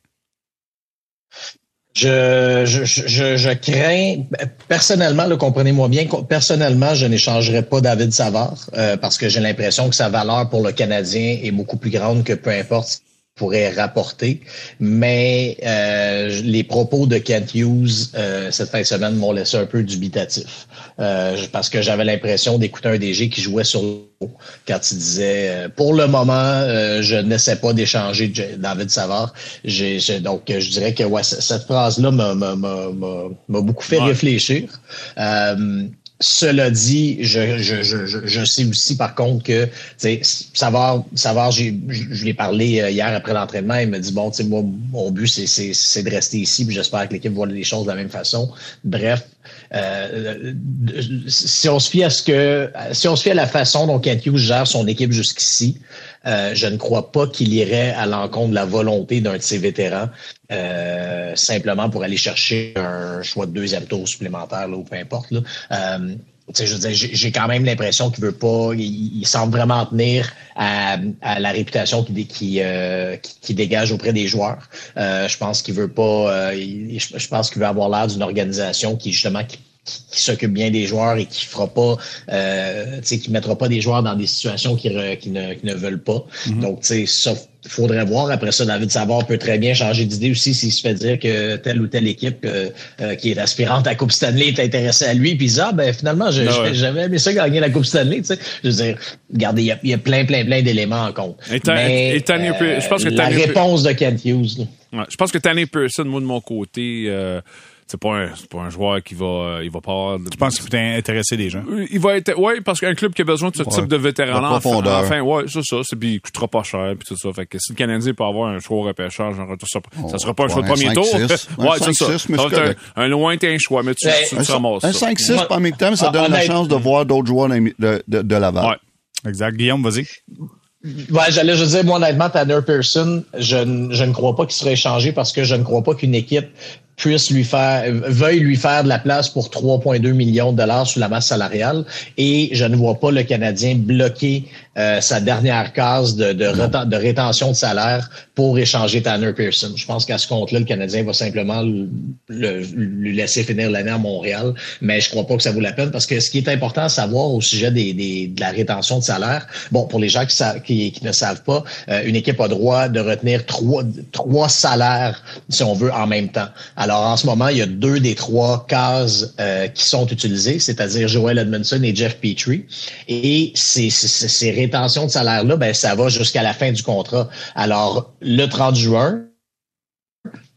Je, je, je, je crains, personnellement, comprenez-moi bien, personnellement, je n'échangerai pas David Savard euh, parce que j'ai l'impression que sa valeur pour le Canadien est beaucoup plus grande que peu importe pourrait rapporter. Mais euh, les propos de Kent Hughes euh, cette fin de semaine m'ont laissé un peu dubitatif euh, parce que j'avais l'impression d'écouter un DG qui jouait sur le haut quand il disait euh, pour le moment, euh, je n'essaie pas d'échanger David Savard. J'ai, donc, euh, je dirais que ouais, cette phrase-là m'a, m'a, beaucoup fait Ouais. réfléchir. Euh, cela dit, je, je, sais aussi par contre que Savard, Savard j'ai, je l'ai parlé euh, hier après l'entraînement, il m'a dit bon, moi, mon but, c'est, c'est, c'est de rester ici, puis j'espère que l'équipe voit les choses de la même façon. Bref, euh, si on se fie à ce que si on se fie à la façon dont Kent Hughes gère son équipe jusqu'ici, euh, je ne crois pas qu'il irait à l'encontre de la volonté d'un de ses vétérans euh, simplement pour aller chercher un choix de deuxième tour supplémentaire là, ou peu importe. Là. Euh, je j'ai quand même l'impression qu'il veut pas, il, semble vraiment tenir à, à la réputation qui, qui, euh, qui, qui dégage auprès des joueurs. Euh, je pense qu'il veut pas, euh, je pense qu'il veut avoir l'air d'une organisation qui justement qui, qui, qui s'occupe bien des joueurs et qui fera pas, euh, tu sais, qui mettra pas des joueurs dans des situations qui, re- qui, ne, qui ne veulent pas. Donc, tu sais, ça, faudrait voir. Après ça, David Savard peut très bien changer d'idée aussi s'il se fait dire que telle ou telle équipe euh, euh, qui est aspirante à la Coupe Stanley est intéressée à lui, puis ah, ben finalement, je- Ah ouais. j'avais aimé ça gagner la Coupe Stanley, tu sais. Je veux dire, regardez, il y a, il y a plein, plein, plein d'éléments en compte. Et Mais, et je pense que la Tanner Pe- réponse de Kent Hughes. Ouais, je pense que Tanner Pearson, moi, de mon côté, euh, c'est pas un, c'est pas un joueur qui va, euh, il va pas avoir. Tu penses qu'il peut intéresser des gens? Il va être, ouais, parce qu'un club qui a besoin de ce Ouais. type de vétéran La enfin, profondeur. enfin, ouais, c'est ça, c'est puis il coûtera pas cher puis tout ça. Fait que si le Canadien peut avoir un choix repêchage, en retour, ça, ça sera pas un choix de premier tour. 5-6. Un ouais, c'est ça. 5-6, mais Ça un, un lointain choix, mais tu, tu, Un, tu ramasses un ça. 5-6, Moi- en même temps, ça Ah, donne la chance de voir d'autres joueurs de, de, de Laval. Ouais. Exact. Guillaume, vas-y. Ouais, j'allais juste dire, moi, honnêtement, Tanner Pearson, je, ne- je ne crois pas qu'il sera échangé parce que je ne crois pas qu'une équipe puisse lui faire, veuille lui faire de la place pour 3,2 millions de dollars sous la masse salariale. Et je ne vois pas le Canadien bloquer euh, sa dernière case de, de, reten- de rétention de salaire pour échanger Tanner Pearson. Je pense qu'à ce compte-là, le Canadien va simplement le- le- lui laisser finir l'année à Montréal. Mais je crois pas que ça vaut la peine parce que ce qui est important à savoir au sujet des, des- de la rétention de salaire, bon, pour les gens qui, qui, qui ne savent pas, euh, une équipe a droit de retenir trois, trois salaires, si on veut, en même temps. Alors, en ce moment, il y a deux des trois cases euh, qui sont utilisées, c'est-à-dire Joel Edmondson et Jeff Petrie. Et ces, rétentions de salaire-là, ben, ça va jusqu'à la fin du contrat. Alors, le 30 juin,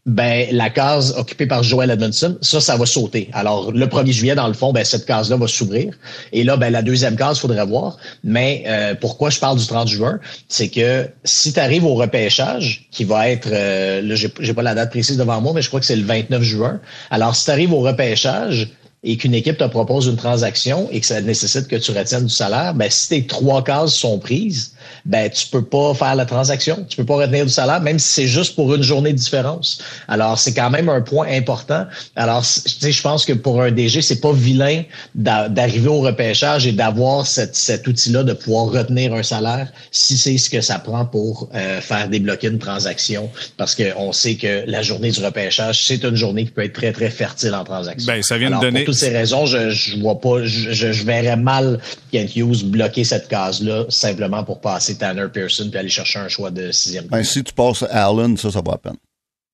ben, la case occupée par Joel Edmondson, ça, ça va sauter. Alors, le 1er juillet, dans le fond, ben, cette case-là va s'ouvrir. Et là, ben, la deuxième case, faudrait voir. Mais euh, pourquoi je parle du 30 juin? C'est que si tu arrives au repêchage, qui va être, euh, là, j'ai pas la date précise devant moi, mais je crois que c'est le 29 juin. Alors, si tu arrives au repêchage, et qu'une équipe te propose une transaction et que ça nécessite que tu retiennes du salaire, ben si tes trois cases sont prises, ben tu peux pas faire la transaction, tu peux pas retenir du salaire, même si c'est juste pour une journée de différence. Alors c'est quand même un point important. Alors c- tu sais, je pense que pour un DG, c'est pas vilain d'a- d'arriver au repêchage et d'avoir cette, cet outil-là de pouvoir retenir un salaire si c'est ce que ça prend pour euh, faire débloquer une transaction, parce que on sait que la journée du repêchage, c'est une journée qui peut être très très fertile en transaction. Ben, ça vient de Alors, donner- Pour toutes ces raisons, je, je vois pas, je, je, je verrais mal Kent Hughes bloquer cette case-là simplement pour passer Tanner Pearson puis aller chercher un choix de sixième. Ben, si tu passes Allen, ça, ça vaut la peine.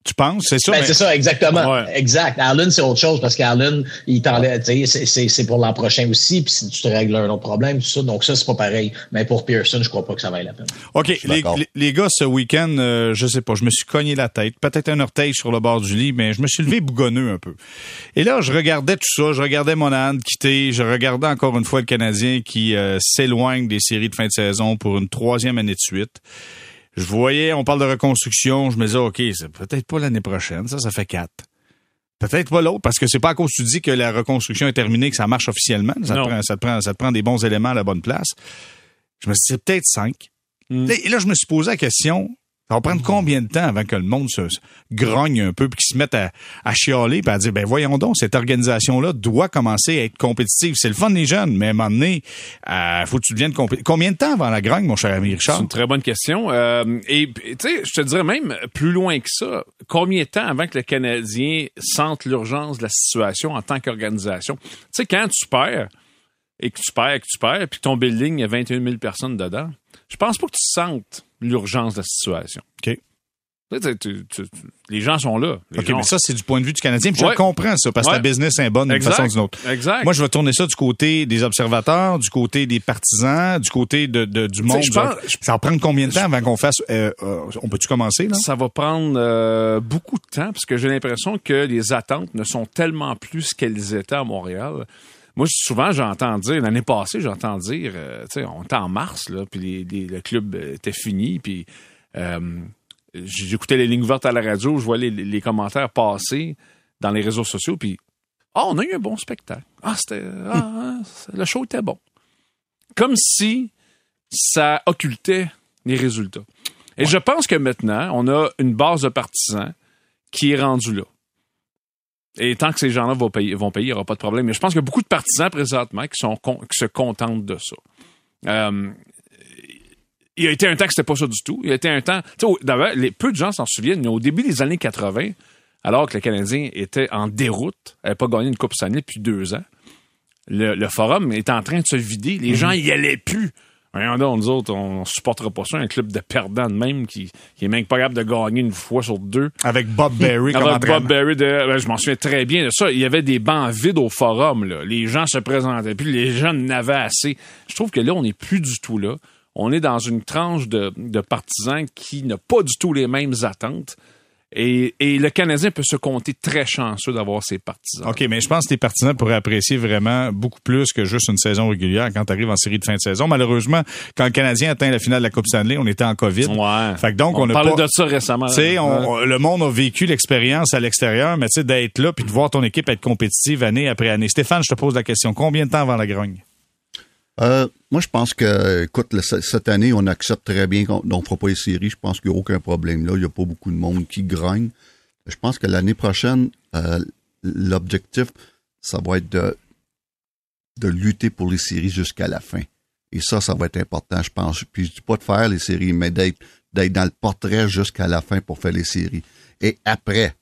Tu penses? C'est ça? Ben, mais- c'est ça, exactement. Ouais. Exact. Allen, c'est autre chose parce qu'Allen, il t'enlève, tu sais, c'est- c'est, c'est pour l'an prochain aussi, puis si tu te règles un autre problème, tout ça. Donc ça, c'est pas pareil. Mais pour Pearson, je crois pas que ça vaille la peine. OK, les, les, les gars, ce week-end, euh, je sais pas, je me suis cogné la tête, peut-être un orteil sur le bord du lit, mais je me suis levé bougonneux un peu. Et là, je regardais tout ça, je regardais Monahan quitter, je regardais encore une fois le Canadien qui euh, s'éloigne des séries de fin de saison pour une troisième année de suite. Je voyais, on parle de reconstruction, je me disais, OK, c'est peut-être pas l'année prochaine, ça, ça fait quatre. Peut-être pas l'autre, parce que c'est pas à cause que tu dis que la reconstruction est terminée que ça marche officiellement. Ça te, prend, ça, te prend, ça te prend des bons éléments à la bonne place. Je me suis dit, c'est peut-être cinq. Mm. Là, Et là, je me suis posé la question, ça va prendre combien de temps avant que le monde se, grogne un peu puis qu'ils se mette à, à chialer puis à dire, ben voyons donc, cette organisation-là doit commencer à être compétitive. C'est le fun des jeunes, mais à un euh, faut que tu deviennes compétitif. Combien de temps avant la grogne, mon cher ami C'est Richard? une très bonne question. Euh, et tu sais, je te dirais même plus loin que ça. Combien de temps avant que le Canadien sente l'urgence de la situation en tant qu'organisation? Tu sais, quand tu perds, et que tu perds, et que tu perds, puis ton building, il y a 21 000 personnes dedans, je pense pas que tu sentes l'urgence de la situation. OK. Tu sais, tu- tu- tu- les gens sont là. OK, gens- mais ça, c'est du point de vue du Canadien. Puis je Ouais. comprends, ça, parce que Ouais. la business est bonne d'une façon ou d'une autre. Exact. Moi, je vais tourner ça du côté des observateurs, du côté des partisans, du côté de, de- du monde. je pense- ça va prendre combien de temps avant qu'on fasse... euh, euh, on peut-tu commencer, là? Ça va prendre euh, beaucoup de temps parce que j'ai l'impression que les attentes ne sont tellement plus ce qu'elles étaient à Montréal. Moi, souvent, j'entends dire, l'année passée, j'entends dire, euh, tu sais, on était en mars, là, puis les- les- le club euh, était fini, puis euh, j'écoutais les lignes ouvertes à la radio, je voyais les, les commentaires passer dans les réseaux sociaux, puis ah, on a eu un bon spectacle. Ah, c'était, ah, ah, le show était bon. Comme si ça occultait les résultats. Et je pense que maintenant, on a une base de partisans qui est rendue là. Et tant que ces gens-là vont payer, vont payer, il n'y aura pas de problème. Mais je pense qu'il y a beaucoup de partisans présentement qui, sont con- qui se contentent de ça. Euh, il y a été un temps que c'était pas ça du tout. Il y a été un temps. D'ailleurs, peu de gens s'en souviennent, mais au début des années 80, alors que le Canadien était en déroute, n'avait pas gagné une Coupe Stanley depuis deux ans, le, le forum est en train de se vider. Les gens y allaient plus. Donc, nous autres, on supportera pas ça, un club de perdants de même qui, qui est même pas capable de gagner une fois sur deux. Avec Bob Berry comme Avec. Bob Berry, de, ben, je m'en souviens très bien de ça. Il y avait des bancs vides au forum. Là. Les gens se présentaient, puis les gens n'avaient assez. Je trouve que là, on n'est plus du tout là. On est dans une tranche de, de partisans qui n'a pas du tout les mêmes attentes. Et, et le Canadien peut se compter très chanceux d'avoir ses partisans. OK, mais je pense que les partisans pourraient apprécier vraiment beaucoup plus que juste une saison régulière quand tu arrives en série de fin de saison. Malheureusement, quand le Canadien atteint la finale de la Coupe Stanley, on était en COVID. Ouais. Fait que donc, on, on a parlait pas... de ça récemment. Tu sais, on- Ouais. le monde a vécu l'expérience à l'extérieur, mais tu sais, d'être là puis de voir ton équipe être compétitive année après année. Stéphane, je te pose la question. Combien de temps avant la grogne? Euh, moi, je pense que, écoute, cette année, on accepte très bien qu'on ne fera pas les séries. Je pense qu'il n'y a aucun problème là. Il n'y a pas beaucoup de monde qui grogne. Je pense que l'année prochaine, euh, l'objectif, ça va être de, de lutter pour les séries jusqu'à la fin. Et ça, ça va être important, je pense. Puis je dis pas de faire les séries, mais d'être d'être dans le portrait jusqu'à la fin pour faire les séries. Et après,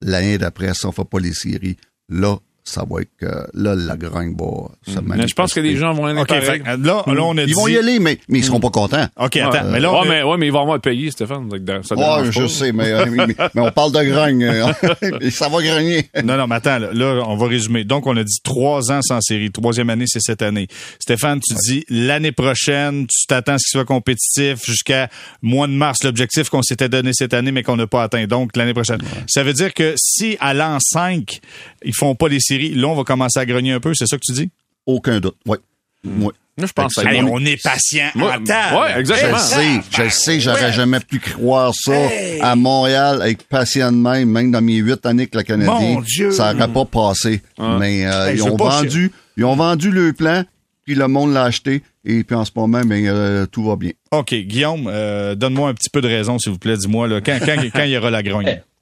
l'année d'après, si on ne fait pas les séries, là, ça va être que là, la grogne va se Mais je pense que les gens vont aller OK, pareil. fait que là, là, on a Ils dit... vont y aller, mais, mais ils seront pas contents. OK, attends, mais là, on ouais, a- mais, ouais, mais ils vont avoir payé, Stéphane. Donc, ça Ouais, je pas. sais, mais, euh, mais, mais on parle de grogne. euh, et ça va grogner. Non, non, mais attends, là, là, on va résumer. Donc, on a dit trois ans sans série. Troisième année, c'est cette année. Stéphane, tu dis l'année prochaine, tu t'attends à ce qu'il soit compétitif jusqu'à mois de mars, l'objectif qu'on s'était donné cette année, mais qu'on n'a pas atteint. Donc, l'année prochaine. Ça veut dire que si à l'an 5, ils font pas les séries, là, on va commencer à grogner un peu. C'est ça que tu dis? Aucun doute. Oui. Oui. Moi, je pense que Hey, on est patient Ouais, table. ouais, Je exactement. le sais, je le sais, j'aurais jamais pu croire ça à Montréal avec patient de même, même dans mes huit années que le Canadien. Mon Dieu. Ça n'aurait pas passé. Mais euh, Hey, ils je ont pas vendu, ils ont vendu le plan, puis le monde l'a acheté, et puis en ce moment, ben, euh, tout va bien. OK, Guillaume, euh, donne-moi un petit peu de raison, s'il vous plaît. Dis-moi, là, quand, quand, quand il y aura la grogne?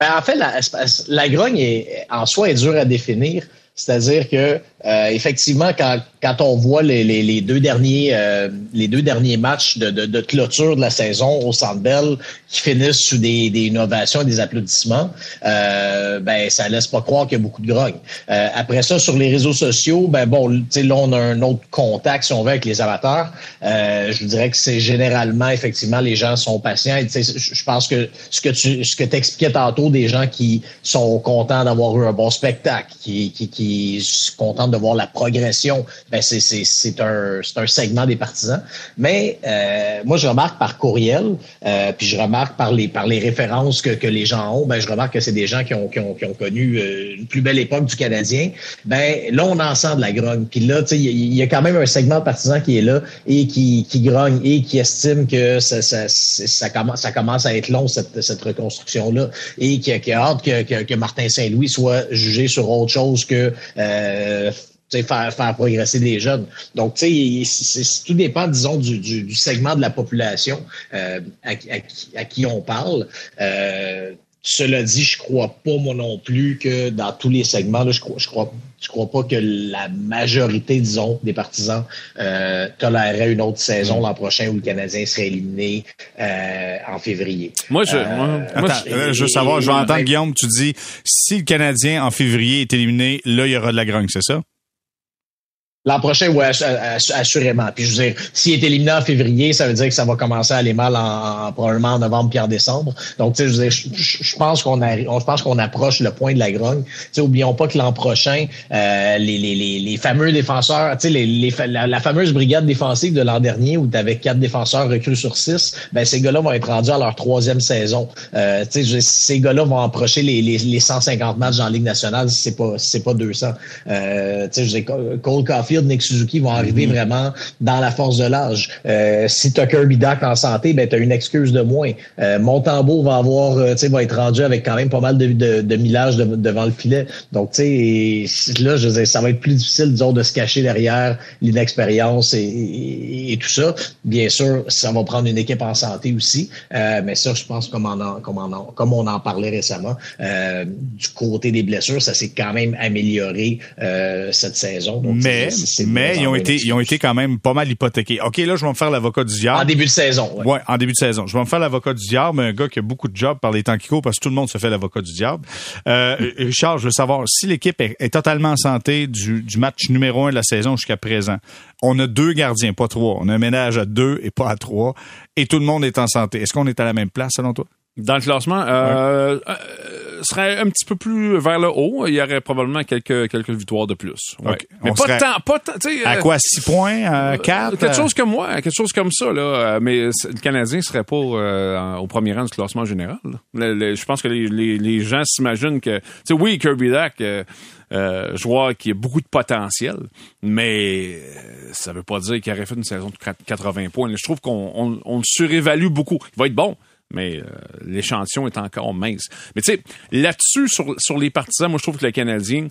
Ben, en fait, la, la grogne est, en soi est dure à définir. C'est-à-dire que euh, effectivement, quand, quand on voit les, les, deux derniers euh, les deux derniers matchs de, de, de clôture de la saison au Centre Bell qui finissent sous des, des innovations et des applaudissements, euh, ben ça laisse pas croire qu'il y a beaucoup de grogne. Euh, après ça, sur les réseaux sociaux, ben bon, là on a un autre contact si on veut avec les amateurs. Euh, je dirais que c'est généralement effectivement les gens sont patients. Et, je pense que ce que tu ce que t'expliquais tantôt des gens qui sont contents d'avoir eu un bon spectacle, qui, qui contents de voir la progression, ben c'est c'est c'est un c'est un segment des partisans. Mais euh, moi je remarque par courriel, euh, puis je remarque par les par les références que, que les gens ont, ben je remarque que c'est des gens qui ont qui ont, qui ont connu euh, une plus belle époque du Canadien. Ben là on en sent de la grogne. Puis là il y, a- quand même un segment partisan qui est là et qui qui grogne et qui estime que ça ça ça, commence ça commence à être long cette cette reconstruction là et qui, qui a hâte que que Martin Saint-Louis soit jugé sur autre chose que euh, faire, faire progresser les jeunes. Donc, tu sais, tout dépend, disons, du, du, du segment de la population euh, à, à qui- à qui on parle. Euh, cela dit, je crois pas, moi non plus, que dans tous les segments, là, je crois, je crois, je crois pas que la majorité, disons, des partisans euh, tolérerait une autre saison l'an prochain où le Canadien serait éliminé euh, en février. Moi, je, Euh, moi, moi, Attends, je- euh, je veux savoir, je vais entendre et- Guillaume, tu dis, si le Canadien en février est éliminé, là, il y aura de la grogne, c'est ça? L'an prochain, oui, assu- assurément. Puis je veux dire, s'il est éliminé en février, ça veut dire que ça va commencer à aller mal en, en- probablement en novembre puis en décembre. Donc, tu sais, je veux dire, je, pense qu'on je pense qu'on approche le point de la grogne. Tu sais, oublions pas que l'an prochain, euh, les, les, les, les fameux défenseurs, tu sais, les, les la fameuse brigade défensive de l'an dernier où tu avais quatre défenseurs recrues sur six, ben ces gars-là vont être rendus à leur troisième saison. Euh, tu sais, je veux dire, ces gars-là vont approcher les, les, les 150 matchs en Ligue nationale si c'est pas si c'est pas 200. Euh, tu sais, je veux dire, Cole Caulfield, Nick Suzuki vont arriver vraiment dans la force de l'âge. Euh, si tu as Kirby Duck en santé, ben tu as une excuse de moins. Euh, Montembeau va avoir, euh, tu sais, va être rendu avec quand même pas mal de, de, de millage de- devant le filet. Donc, tu sais, là, je veux dire, ça va être plus difficile, disons, de se cacher derrière l'inexpérience et, et, et tout ça. Bien sûr, ça va prendre une équipe en santé aussi. Euh, mais ça, je pense, comme on en, comme on en, comme on en parlait récemment, euh, du côté des blessures, ça s'est quand même amélioré euh, cette saison. Donc, Mais, c'est- mais ils ont été, ils ont été quand même pas mal hypothéqués. OK, là, je vais me faire l'avocat du diable. en début de saison. ouais. Ouais, en début de saison. Je vais me faire l'avocat du diable, un gars qui a beaucoup de jobs par les temps qui courent parce que tout le monde se fait l'avocat du diable. Euh, Richard, je veux savoir si l'équipe est, est totalement en santé du, du match numéro un de la saison jusqu'à présent. On a deux gardiens, pas trois. On a un ménage à deux et pas à trois. Et tout le monde est en santé. Est-ce qu'on est à la même place selon toi? Dans le classement, euh, euh, serait un petit peu plus vers le haut. Il y aurait probablement quelques, quelques victoires de plus. Ouais. Ok. Mais On pas tant, pas tant, À euh, quoi, 6 points, euh, 4? quelque chose comme moi, quelque chose comme ça là. Euh, Mais le Canadien serait pas euh, au premier rang du classement général. je pense que les, les, les gens s'imaginent que, tu sais, oui, Kirby Dack, euh, euh, joueur qui a beaucoup de potentiel, mais euh, ça veut pas dire qu'il aurait fait une saison de 80 points. Je trouve qu'on on, on le surévalue beaucoup. Il va être bon. Mais euh, l'échantillon est encore mince. Mais tu sais, là-dessus, sur, sur les partisans, moi, je trouve que le Canadien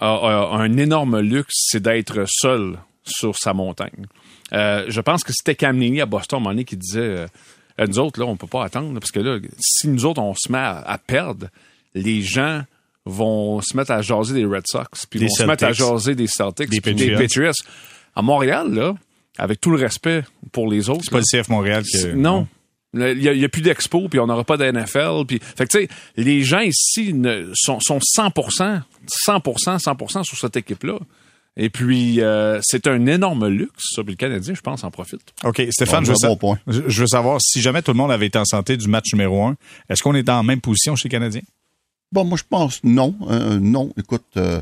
a, a un énorme luxe, c'est d'être seul sur sa montagne. Euh, je pense que c'était Cam Neely à Boston, à un moment donné, qui disait euh, nous autres, là, on peut pas attendre, là, parce que là, si nous autres, on se met à, à perdre, les gens vont se mettre à jaser des Red Sox, puis Des vont se mettre à jaser des Celtics, Des puis des Patriots. À Montréal, là, avec tout le respect pour les autres, C'est pas le CF Montréal qui. Non. Il n'y a, il y a plus d'expo, puis on n'aura pas d'NFL. Puis, fait que, tu sais, les gens ici ne, sont, sont 100%, 100%, 100% sur cette équipe-là. Et puis, euh, c'est un énorme luxe, ça. Puis le Canadien, je pense, en profite. OK, Stéphane, Bon, je, veux sa- point. je veux savoir, si jamais tout le monde avait été en santé du match numéro un, est-ce qu'on est dans la même position chez les Canadiens? Bon, moi, je pense non. Euh, non, écoute, euh,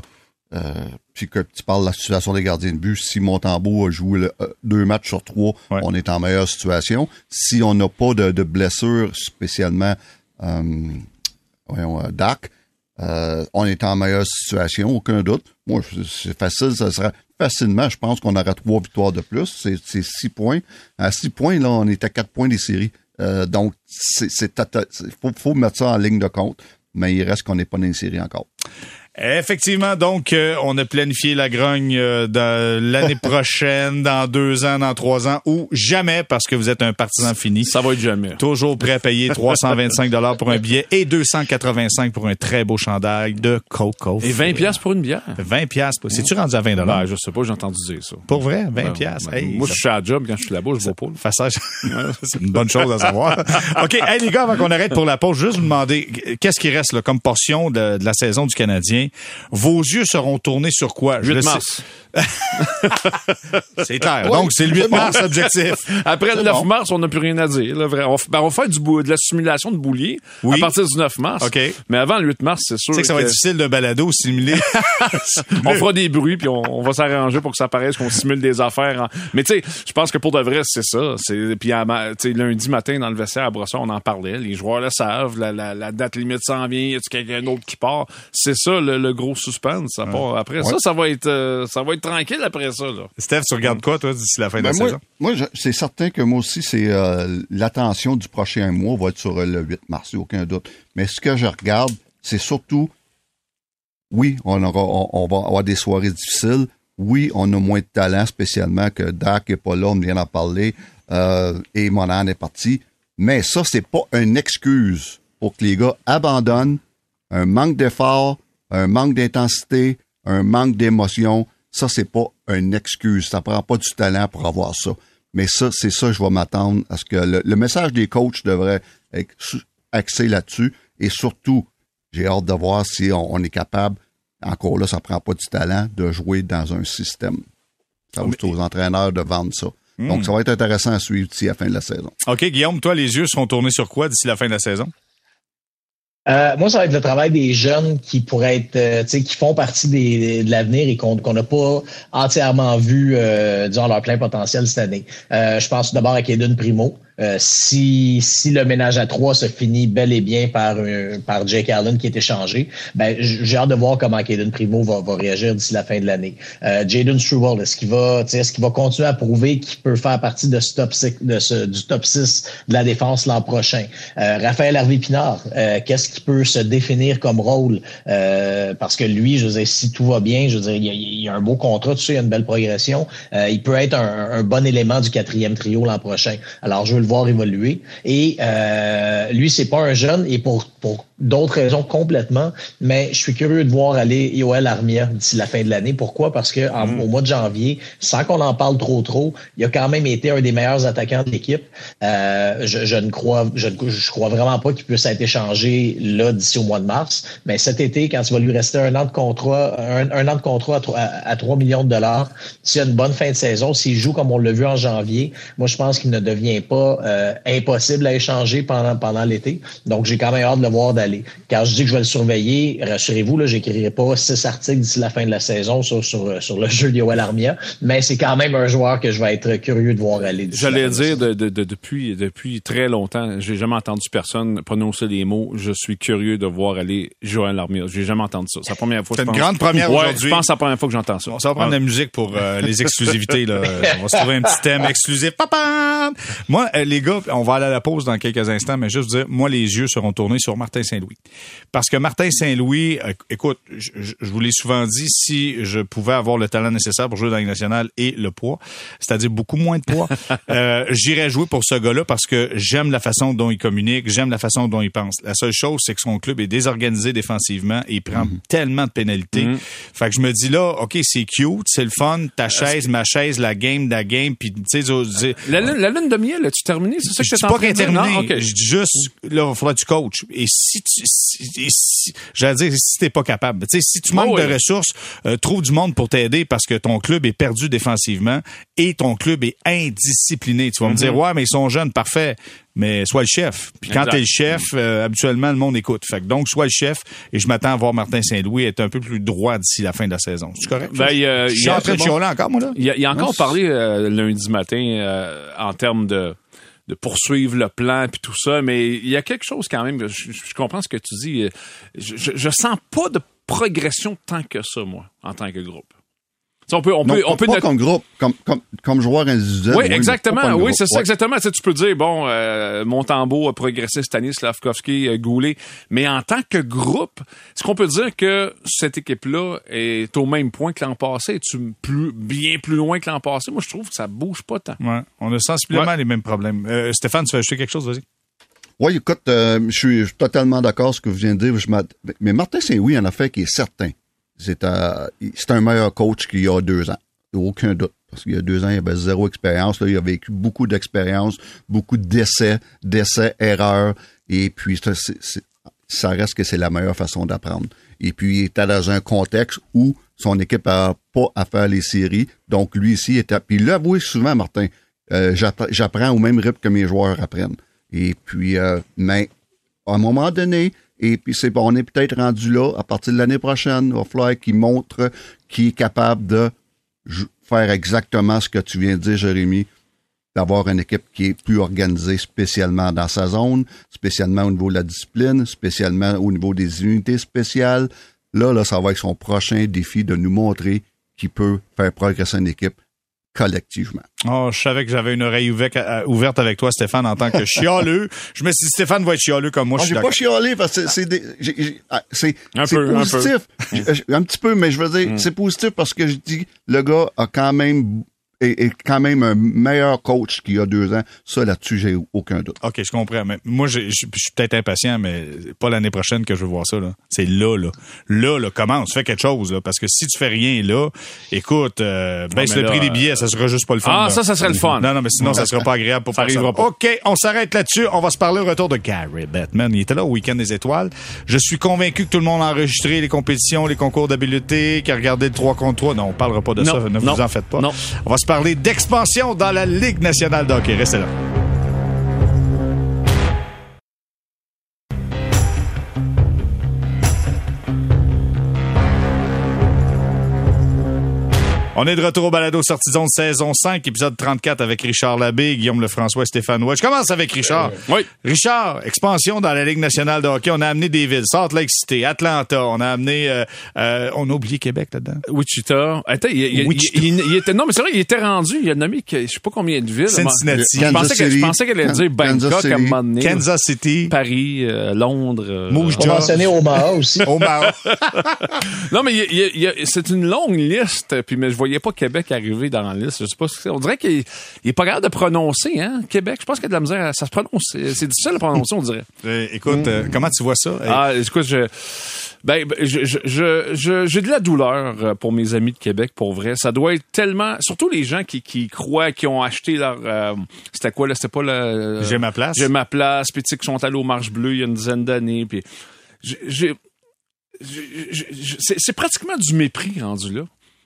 puis que tu parles de la situation des gardiens de but, si Montembeau a joué le- euh, deux matchs sur trois, Ouais. on est en meilleure situation. Si on n'a pas de, de blessures, spécialement euh, voyons, euh, Dak, euh, on est en meilleure situation, aucun doute. Moi, c'est facile, ça serait facilement, je pense qu'on aurait trois victoires de plus. C'est c'est six points. À six points, là, on est à quatre points des séries. Euh, donc, c'est c'est- faut, faut mettre ça en ligne de compte, mais il reste qu'on n'est pas dans les séries encore. Effectivement, donc, euh, on a planifié la grogne euh, dans l'année prochaine, dans deux ans, dans trois ans, ou jamais, parce que vous êtes un partisan fini. Ça va être jamais. Toujours prêt à payer 325 dollars pour un billet et 285 pour un très beau chandail de Coco. Et 20 pièces pour une bière. 20 piastres. C'est-tu rendu à 20 dollars? Ben, je sais pas, j'ai entendu dire ça. Pour vrai, 20 Ben, piastres? ben, Hey, moi, ça- je suis à la job quand je suis là-bas, je vois pas. Façage. c'est une bonne chose à savoir. OK. Hey, les gars, avant qu'on arrête pour la pause, juste vous demander, qu'est-ce qui reste là, comme portion de, de la saison du Canadien? Vos yeux seront tournés sur quoi? Je 8 le sais- mars. C'est clair. Donc, c'est le 8 mars, objectif. Après le C'est 9 bon. mars, on n'a plus rien à dire. là, vrai. on, ben, on va faire du de la simulation de boulier Oui. à partir du 9 mars. OK. Mais avant le 8 mars, c'est sûr Tu sais que ça va être difficile de balado simuler. on fera des bruits puis on, on va s'arranger pour que ça paraisse qu'on simule des affaires. en- Mais tu sais, je pense que pour de vrai, c'est ça. C'est puis lundi matin dans le vestiaire à Brossard, on en parlait. Les joueurs le savent. La, la, la date limite s'en vient. Y a quelqu'un d'autre qui part? C'est ça le, le gros suspense. Part. Après ça, ça va être euh, ça va être tranquille après ça. Là. Steph, tu regardes quoi, toi, d'ici la fin de Ben, la moi, saison? moi, c'est certain que moi aussi, c'est euh, l'attention du prochain mois va être sur euh, le 8 mars, il y a aucun doute. Mais ce que je regarde, c'est surtout, oui, on, aura, on, on va avoir des soirées difficiles. Oui, on a moins de talent, spécialement que Dak est pas là, on vient d'en parler, euh, et Monan est parti. Mais ça, c'est pas une excuse pour que les gars abandonnent un manque d'effort, un manque d'intensité, un manque d'émotion. Ça, c'est pas une excuse. Ça prend pas du talent pour avoir ça. Mais ça, c'est ça, je vais m'attendre à ce que le, le message des coachs devrait être axé là-dessus. Et surtout, j'ai hâte de voir si on, on est capable, encore là, ça prend pas du talent, de jouer dans un système. Ça va être aux entraîneurs de vendre ça. Donc, ça va être intéressant à suivre d'ici la fin de la saison. OK, Guillaume, toi, les yeux seront tournés sur quoi d'ici la fin de la saison? Euh, moi, ça va être le travail des jeunes qui pourraient être, euh, tu sais, qui font partie des, de l'avenir et qu'on qu'on n'a pas entièrement vu, euh, leur plein potentiel cette année. Euh, je pense d'abord à Kaden Primo. Euh, si, si le ménage à trois se finit bel et bien par, par Jake Allen qui est échangé, ben, j'ai hâte de voir comment Kaden Primo va, va réagir d'ici la fin de l'année. Euh, Jaden Struble, est-ce qu'il va, est-ce qu'il va continuer à prouver qu'il peut faire partie de ce top six, de ce, du top 6 de la défense l'an prochain? Euh, Raphaël Harvey-Pinard, euh, qu'est-ce qui peut se définir comme rôle? Parce que lui, je veux dire, si tout va bien, je veux dire, il y a, il y a un beau contrat, tu sais, il y a une belle progression. Il peut être un, un bon élément du quatrième trio l'an prochain. Alors, je veux voir évoluer. Et euh, lui, c'est pas un jeune, et pour, pour d'autres raisons complètement, mais je suis curieux de voir aller Yoel Armia d'ici la fin de l'année. Pourquoi? Parce que en- au mois de janvier, sans qu'on en parle trop trop, il a quand même été un des meilleurs attaquants de l'équipe. Euh, je, je ne crois, je, crois vraiment pas qu'il puisse être échangé là d'ici au mois de mars. Mais cet été, quand il va lui rester un an de contrat, un, un an de contrat à, trois- à, à 3 millions de dollars, s'il a une bonne fin de saison, s'il joue comme on l'a vu en janvier, moi je pense qu'il ne devient pas pas euh, impossible à échanger pendant, pendant l'été. Donc, j'ai quand même hâte de le d'aller. Quand je dis que je vais le surveiller, rassurez-vous, là, j'écrirai pas six articles d'ici la fin de la saison sur, sur, sur le jeu de Yoel Armia, mais c'est quand même un joueur que je vais être curieux de voir aller. J'allais dire de, de, depuis, depuis très longtemps, j'ai jamais entendu personne prononcer les mots « je suis curieux de voir aller Joël Armia ». J'ai jamais entendu ça. C'est la première fois. C'est une grande première ouais, aujourd'hui. Je pense que c'est la première fois que j'entends ça. Bon, ça va prendre la musique pour euh, les exclusivités. Là. on va se trouver un petit thème exclusif. Papa! Moi, euh, les gars, on va aller à la pause dans quelques instants, mais juste vous dire, moi, les yeux seront tournés sur Martin Saint-Louis. Parce que Martin Saint-Louis, euh, écoute, je, je vous l'ai souvent dit, si je pouvais avoir le talent nécessaire pour jouer dans la nationale et le poids, c'est-à-dire beaucoup moins de poids, euh, j'irais jouer pour ce gars-là parce que j'aime la façon dont il communique, j'aime la façon dont il pense. La seule chose, c'est que son club est désorganisé défensivement et il prend Mhm. tellement de pénalités. Fait que je me dis là, OK, c'est cute, c'est le fun, ta chaise, ma chaise, la game, la game, puis tu sais, La, lune- la lune de miel, as-tu terminé? C'est ça que je pas qu'elle est terminée. Non? OK. Je dis juste, là, il faudra que tu coaches. Et si tu, si, et si- j'allais dire, si t'es pas capable, tu sais, si tu manques Oh oui. de ressources, euh, trouve du monde pour t'aider parce que ton club est perdu défensivement et ton club est indiscipliné. Tu vas me dire, ouais, mais ils sont jeunes, parfait. Mais sois le chef. Puis quand t'es le chef, euh, habituellement, le monde écoute. Fait que donc, sois le chef. Et je m'attends à voir Martin Saint-Louis être un peu plus droit d'ici la fin de la saison. C'est correct? Ben, il y je suis y en train de bon. chialer encore, moi, là? Il a, il a encore Non, parlé euh, lundi matin en termes de, de poursuivre le plan puis tout ça, mais il y a quelque chose quand même. Je, comprends ce que tu dis. euh, Je, je, je sens pas de progression tant que ça, moi, en tant que groupe. On peut, on Non, peut, on peut pas comme groupe, comme, comme, comme joueur individuel. Oui, exactement. Oui, c'est ça, Ouais. exactement. Tu, peux dire, bon, euh, Montembeau a progressé cette année, Slavkovski, euh, Goulet, mais en tant que groupe, est-ce qu'on peut dire que cette équipe-là est au même point que l'an passé? Es-tu plus, bien plus loin que l'an passé? Moi, je trouve que ça bouge pas tant. Ouais. On a sensiblement Ouais. les mêmes problèmes. Euh, Stéphane, tu veux ajouter quelque chose? Vas-y. Oui, écoute, euh, je, suis, totalement d'accord avec ce que vous venez de dire. Je mais Martin Saint-Louis en a fait qui est certain. C'est un meilleur coach qu'il y a deux ans. Aucun doute. Parce qu'il y a deux ans, il avait zéro expérience. Il a vécu beaucoup d'expérience, beaucoup d'essais, d'essais, erreurs. Et puis, c'est- ça reste que c'est la meilleure façon d'apprendre. Et puis, il était dans un contexte où son équipe a pas à faire les séries. Donc, lui ici était. Puis, il l'a souvent, Martin. euh, j'appre- J'apprends au même rythme que mes joueurs apprennent. Et puis, euh, mais à un moment donné, et puis c'est on est peut-être rendu là à partir de l'année prochaine, il va falloir montre qu'il est capable de faire exactement ce que tu viens de dire, Jérémy, d'avoir une équipe qui est plus organisée spécialement dans sa zone, spécialement au niveau de la discipline, spécialement au niveau des unités spéciales. Là, là, ça va être son prochain défi de nous montrer qu'il peut faire progresser une équipe collectivement. Oh, je savais que j'avais une oreille ouverte, euh, ouverte avec toi, Stéphane, en tant que chialeux. Je me suis dit, Stéphane va être chialeux comme moi. Ah, je suis j'ai d'accord. pas chialé parce que c'est ah, c'est Un c'est peu, un positif. Petit peu, mais je veux dire, c'est positif parce que je dis le gars a quand même est, est quand même un meilleur coach qu'il y a deux ans. Ça, là-dessus, j'ai aucun doute. OK, je comprends. Mais moi, j'ai- je je suis peut-être impatient, mais pas l'année prochaine que je veux voir ça. là. C'est là, là. Là, là, commence. Fais quelque chose. Là, parce que si tu fais rien là, écoute, euh, baisse mais le là, prix des billets, ça sera juste pas le fun. Ah, là. ça, ça serait le fun. Non, non, mais sinon, ça sera pas agréable pour Ça personne. arrivera pas. OK, on s'arrête là-dessus. On va se parler au retour de Gary Bettman. Il était là au Week-end des Étoiles. Je suis convaincu que tout le monde a enregistré les compétitions, les concours d'habileté, qui a regardé le 3 contre 3. Non, on parlera pas de Non, ça. Ne non, vous en faites pas. non. On va se parler d'expansion dans la Ligue nationale de hockey. Restez là. On est de retour au balado Sortison de saison 5, épisode 34 avec Richard Labbé, Guillaume Lefrançois et Stéphane Ouellet. Je commence avec Richard. Oui. Richard, expansion dans la Ligue nationale de hockey. On a amené des villes, Salt Lake City, Atlanta. On a amené... euh, euh, on a oublié Québec là-dedans. Wichita. Attends, il, il- Wichita. il- il- il était, non, mais c'est vrai, il était rendu. Il a nommé, que- je sais pas combien de villes. Cincinnati. Je Kansas pensais que- je City. pensais qu'elle allait dire Kansas Bangkok à un City. moment donné. Kansas City, Paris, euh, Londres. euh, Moose On va mentionner Omaha aussi. Omaha. Non, mais il y a- il y a- il y a- c'est une longue liste, puis mais je voyais pas Québec arriver dans la liste. Je sais pas ce que. On dirait qu'il il est pas capable de prononcer, hein, Québec. Je pense qu'il y a de la misère. à- Ça se prononce. C'est difficile à prononcer, on dirait. Euh, écoute, euh, comment tu vois ça? Hey, Ah, écoute, je, ben, ben, je, je, je, j'ai de la douleur euh, pour mes amis de Québec, pour vrai. Ça doit être tellement, surtout les gens qui, qui croient, qui ont acheté leur, euh, c'était quoi là, c'était pas le. J'ai ma place. J'ai ma place, puis tu sais, qui sont allés aux Marches Bleues il y a une dizaine d'années, puis j'ai, c'est pratiquement du mépris rendu là.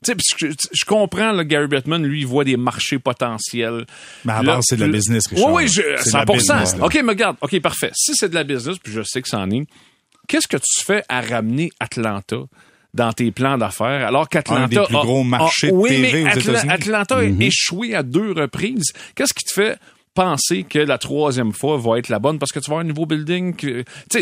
Je, je comprends, là, Gary Bettman, lui, il voit des marchés potentiels. Mais à base, c'est de la business, Richard. Oui, oui, je, C'est de la 100%. business. OK, mais regarde. OK, parfait. Si c'est de la business, puis je sais que c'en est, qu'est-ce que tu fais à ramener Atlanta dans tes plans d'affaires alors qu'Atlanta Un des plus a- gros a- marchés de TV mais aux Atla- États-Unis. Atlanta a échoué à deux reprises. Qu'est-ce qui te fait penser que la troisième fois va être la bonne parce que tu vas avoir un nouveau building.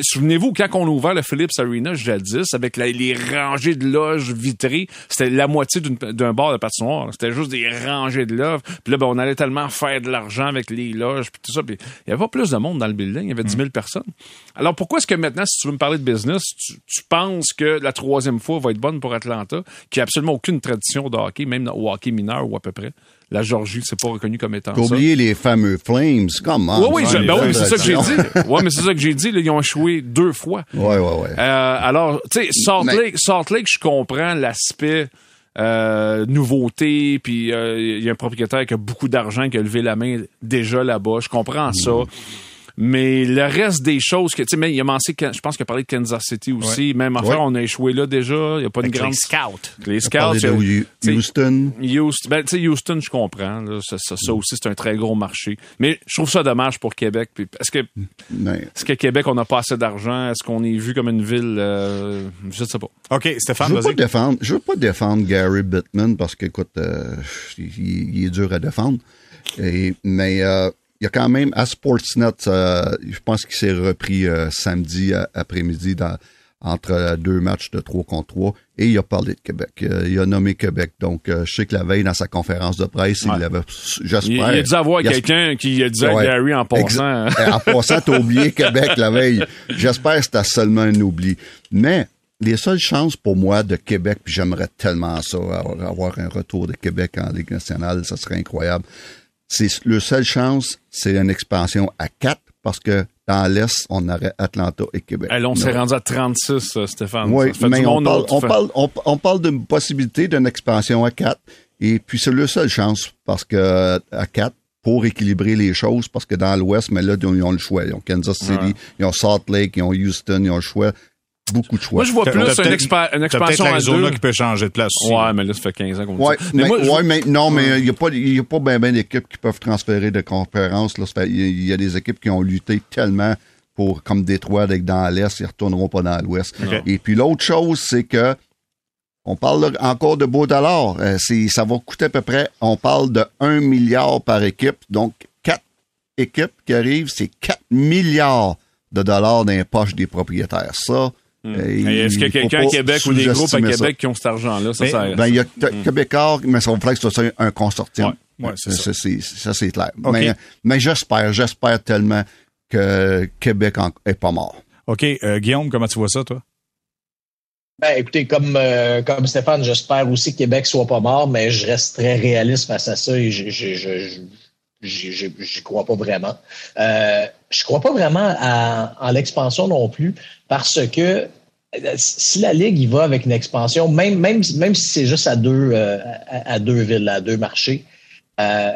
souvenez-vous, quand on a ouvert le Philips Arena jadis, avec les rangées de loges vitrées, c'était la moitié d'un bar de patinoire. C'était juste des rangées de loges. Puis là, ben, on allait tellement faire de l'argent avec les loges, puis tout ça. Puis il y avait pas plus de monde dans le building. Il y avait 10 000 personnes. Alors, pourquoi est-ce que maintenant, si tu veux me parler de business, tu, tu penses que la troisième fois va être bonne pour Atlanta, qui a absolument aucune tradition de hockey, même au hockey mineur ou à peu près? La Georgie, c'est pas reconnu comme étant T'as oublié les fameux Flames, comment? Oui, oui, je- ben oui, mais c'est ça que j'ai dit. Ouais, mais c'est ça que j'ai dit. là, ils ont échoué deux fois. ouais, ouais. Euh, alors, tu sais, Salt Mais- Lake, Salt Lake, je comprends l'aspect euh, nouveauté, puis euh, il y a un propriétaire qui a beaucoup d'argent, qui a levé la main déjà là-bas. Je comprends ça. Mais le reste des choses que, tu sais, mais il a mentionné, je pense qu'il a parlé de Kansas City aussi. Même affaire, Ouais. on a échoué là déjà. Il n'y a pas une Avec grande. les scouts. Les scouts. de Houston. Houston, ben, tu sais, Houston, je comprends. là. ça, ça, ça aussi, c'est un très gros marché. Mais je trouve ça dommage pour Québec. Puis, Est-ce que, est-ce que Québec, on n'a pas assez d'argent? Est-ce qu'on est vu comme une ville? euh, je ne sais pas. OK, Stéphane, Je veux pas vas-y. défendre, je veux pas défendre Gary Bittman parce qu'écoute, euh, il, il est dur à défendre. Et, mais euh, il y a quand même à Sportsnet, euh, je pense qu'il s'est repris euh, samedi à- après-midi dans entre euh, deux matchs de 3 contre 3 et il a parlé de Québec. Euh, il a nommé Québec. Donc, euh, je sais que la veille, dans sa conférence de presse, Ouais. il avait, Il, j'espère... il a dû avoir il quelqu'un qui a dit à Ouais. Gary en passant. En passant, t'as oublié Québec la veille. J'espère que c'était seulement un oubli. Mais les seules chances pour moi de Québec, puis j'aimerais tellement ça, avoir un retour de Québec en Ligue nationale, ça serait incroyable. C'est le seule chance, c'est une expansion à 4 parce que dans l'Est, on aurait Atlanta et Québec. On s'est rendu à 36, euh, Stéphane. Oui, mais on parle, on, parle, on, on parle d'une possibilité d'une expansion à 4. Et puis, c'est la seule chance parce que à 4, pour équilibrer les choses, parce que dans l'Ouest, mais là, ils ont, ils ont le choix. Ils ont Kansas City, Ouais. ils ont Salt Lake, ils ont Houston, ils ont le choix. Beaucoup de choix. Moi, je vois plus une, expa- une expansion à deux. qui peut changer de place aussi. Ouais, mais là, ça fait 15 ans qu'on Ouais, dit. mais, moi, je- ouais, mais non, mais il n'y a pas, il y a pas bien ben d'équipes qui peuvent transférer de conférences. Il y a- il y a des équipes qui ont lutté tellement pour, comme Détroit, avec dans l'Est, ils retourneront pas dans l'Ouest. Et puis l'autre chose, c'est que on parle encore de beau dollars. Euh, ça va coûter à peu près, on parle de 1 milliard par équipe. Donc, quatre équipes qui arrivent, c'est 4 milliards de dollars dans les poches des propriétaires. Ça, euh, Est-ce qu'il y a quelqu'un à Québec ou des groupes à ça. Québec qui ont cet argent-là? Ça, ça Ben, il y a t- Québécois, mais ça va que ce soit un consortium. Ouais, ouais, c'est ça. c'est, ça, c'est clair. Mais, mais j'espère, j'espère tellement que Québec en- est pas mort. OK, euh, Guillaume, comment tu vois ça, toi? Ben, écoutez, comme, euh, comme Stéphane, j'espère aussi que Québec soit pas mort, mais je reste très réaliste face à ça et je, je, je, je- j'y- j'y j'y crois pas vraiment. Euh, je crois pas vraiment à, l'expansion non plus parce que euh, si la Ligue y va avec une expansion, même, même, même si c'est juste à deux, euh, à, deux villes, à deux marchés, euh,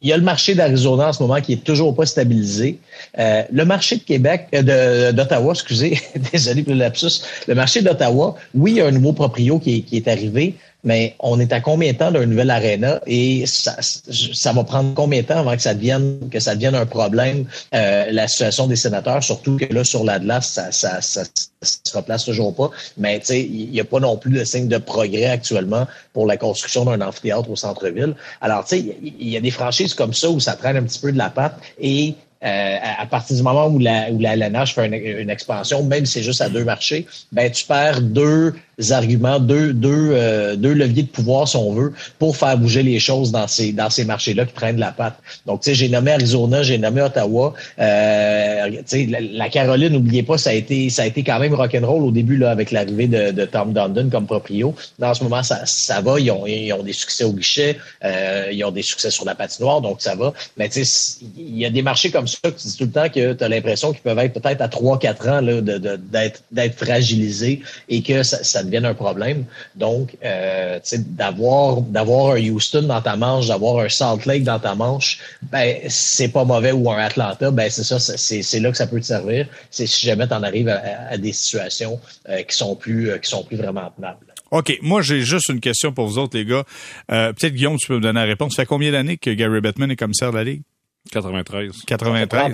il y a le marché d'Arizona en ce moment qui est toujours pas stabilisé. Le marché de Québec, d'Ottawa, excusez, désolé pour le lapsus. Le marché d'Ottawa, oui, il y a un nouveau proprio qui est, qui est arrivé, mais on est à combien de temps d'un nouvel aréna et ça, ça va prendre combien de temps avant que ça devienne que ça devienne un problème euh, la situation des sénateurs, surtout que là sur l'Atlas, ça, ça, ça, se replace toujours pas. Mais tu sais, il n'y a pas non plus de signe de progrès actuellement pour la construction d'un amphithéâtre au centre-ville. Alors tu sais, il y, a des franchises comme ça où ça traîne un petit peu de la patte et euh, à, partir du moment où la, où la LNH fait une, une expansion, même si c'est juste à deux marchés, ben tu perds deux arguments, deux, deux, euh, deux leviers de pouvoir, si on veut, pour faire bouger les choses dans ces, dans ces marchés-là qui prennent la patte. Donc, tu sais, j'ai nommé Arizona, j'ai nommé Ottawa. Euh, tu sais, la, Caroline, n'oubliez pas, ça a été, ça a été quand même rock'n'roll au début là, avec l'arrivée de, de Tom Dundon comme proprio. Dans ce moment, ça, ça va. Ils ont, ils ont des succès au guichet, euh, ils ont des succès sur la patinoire, donc ça va. Mais tu sais, il y a des marchés comme ça que tu dis tout le temps que tu as l'impression qu'ils peuvent être peut-être à 3-4 ans là, de, de, d'être, d'être fragilisés et que ça, ça devienne un problème. Donc, euh, d'avoir d'avoir un Houston dans ta manche, d'avoir un Salt Lake dans ta manche, ben c'est pas mauvais ou un Atlanta, ben c'est ça, c'est là que ça peut te servir. C'est si jamais tu en arrives à, des situations euh, qui sont plus euh, qui sont plus vraiment tenables. OK. Moi, j'ai juste une question pour vous autres, les gars. Euh, Peut-être, Guillaume, tu peux me donner la réponse. Ça fait combien d'années que Gary Bettman est commissaire de la Ligue? 93. 93.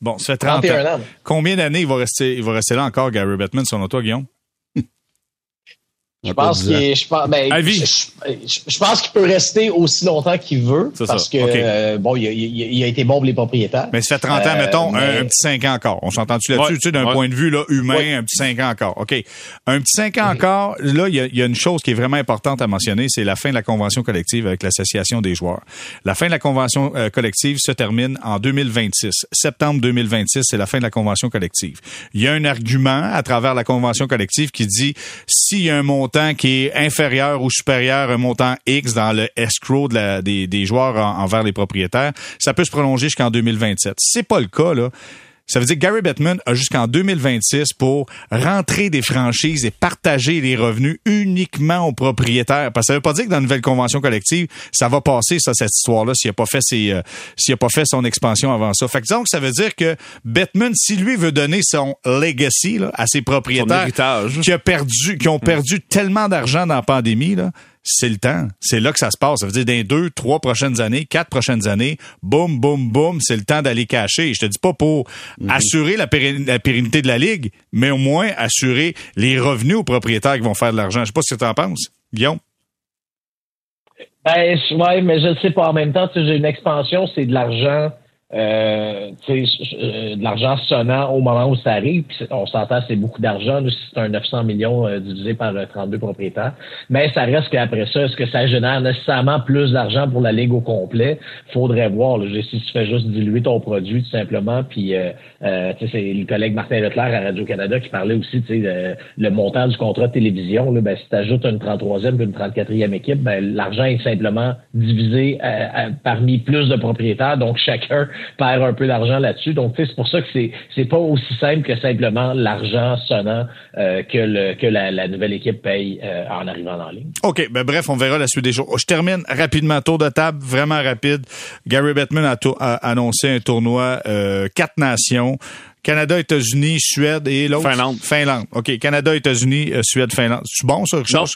Bon, ça fait 30 ans. Combien d'années il va rester, il va rester là encore, Gary Bettman, selon toi, Guillaume? Je pense qu'il je, ben, je, pense qu'il peut rester aussi longtemps qu'il veut parce que euh, bon, il a, il, a, été bon pour les propriétaires. Mais ça fait 30 ans, euh, mettons, un, petit 5 ans encore. On s'entend-tu là-dessus, tu sais, d'un point de vue là, humain, un petit 5 ans encore. OK. Un petit 5 ans encore, là, il y, a, il y, a, une chose qui est vraiment importante à mentionner, c'est la fin de la convention collective avec l'Association des joueurs. La fin de la convention euh, collective se termine en 2026. Septembre 2026, c'est la fin de la convention collective. Il y a un argument à travers la convention collective qui dit s'il y a un montant qui est inférieur ou supérieur à un montant X dans le escrow des, joueurs envers les propriétaires, ça peut se prolonger jusqu'en 2027. C'est pas le cas, là. Ça veut dire que Gary Bettman a jusqu'en 2026 pour rentrer des franchises et partager les revenus uniquement aux propriétaires. Parce que ça veut pas dire que dans une nouvelle convention collective, ça va passer, ça, cette histoire-là, s'il a pas fait ses, euh, s'il a pas fait son expansion avant ça. Fait que donc, ça veut dire que Bettman, si lui veut donner son legacy là, à ses propriétaires qui a perdu, qui ont perdu tellement d'argent dans la pandémie, là, c'est le temps. C'est là que ça se passe. Ça veut dire dans les deux, trois prochaines années, quatre prochaines années, boum, boum, boum, c'est le temps d'aller cacher. Je te dis pas pour mhm. assurer la, pérennité de la Ligue, mais au moins assurer les revenus aux propriétaires qui vont faire de l'argent. Je sais pas ce que tu en penses, Guillaume. Ben, ouais, mais je ne sais pas. En même temps, j'ai une expansion, c'est de l'argent euh, euh, de l'argent sonnant au moment où ça arrive. Puis on s'entend, c'est beaucoup d'argent. C'est un 900 millions euh, divisé par 32 euh, propriétaires. Mais ça reste qu'après ça, est-ce que ça génère nécessairement plus d'argent pour la ligue au complet? Faudrait voir. Là. Si tu fais juste diluer ton produit tout simplement, puis c'est le collègue Martin Leclerc à Radio Canada qui parlait aussi, de le montant du contrat de télévision. Là, ben, si tu ajoutes une 33e et une 34e équipe, ben, l'argent est simplement divisé parmi plus de propriétaires. Donc chacun perd un peu d'argent là-dessus. Donc, c'est pour ça que c'est c'est pas aussi simple que simplement l'argent sonnant euh, que le que la, nouvelle équipe paye euh, en arrivant en ligne. OK, ben bref, on verra la suite des choses. Je termine rapidement tour de table, vraiment rapide. Gary Bettman a, annoncé un tournoi euh, quatre nations. Canada, États-Unis, Suède et l'autre? Finlande. Finlande. OK, Canada, États-Unis, Suède, Finlande. C'est bon ça, Richard?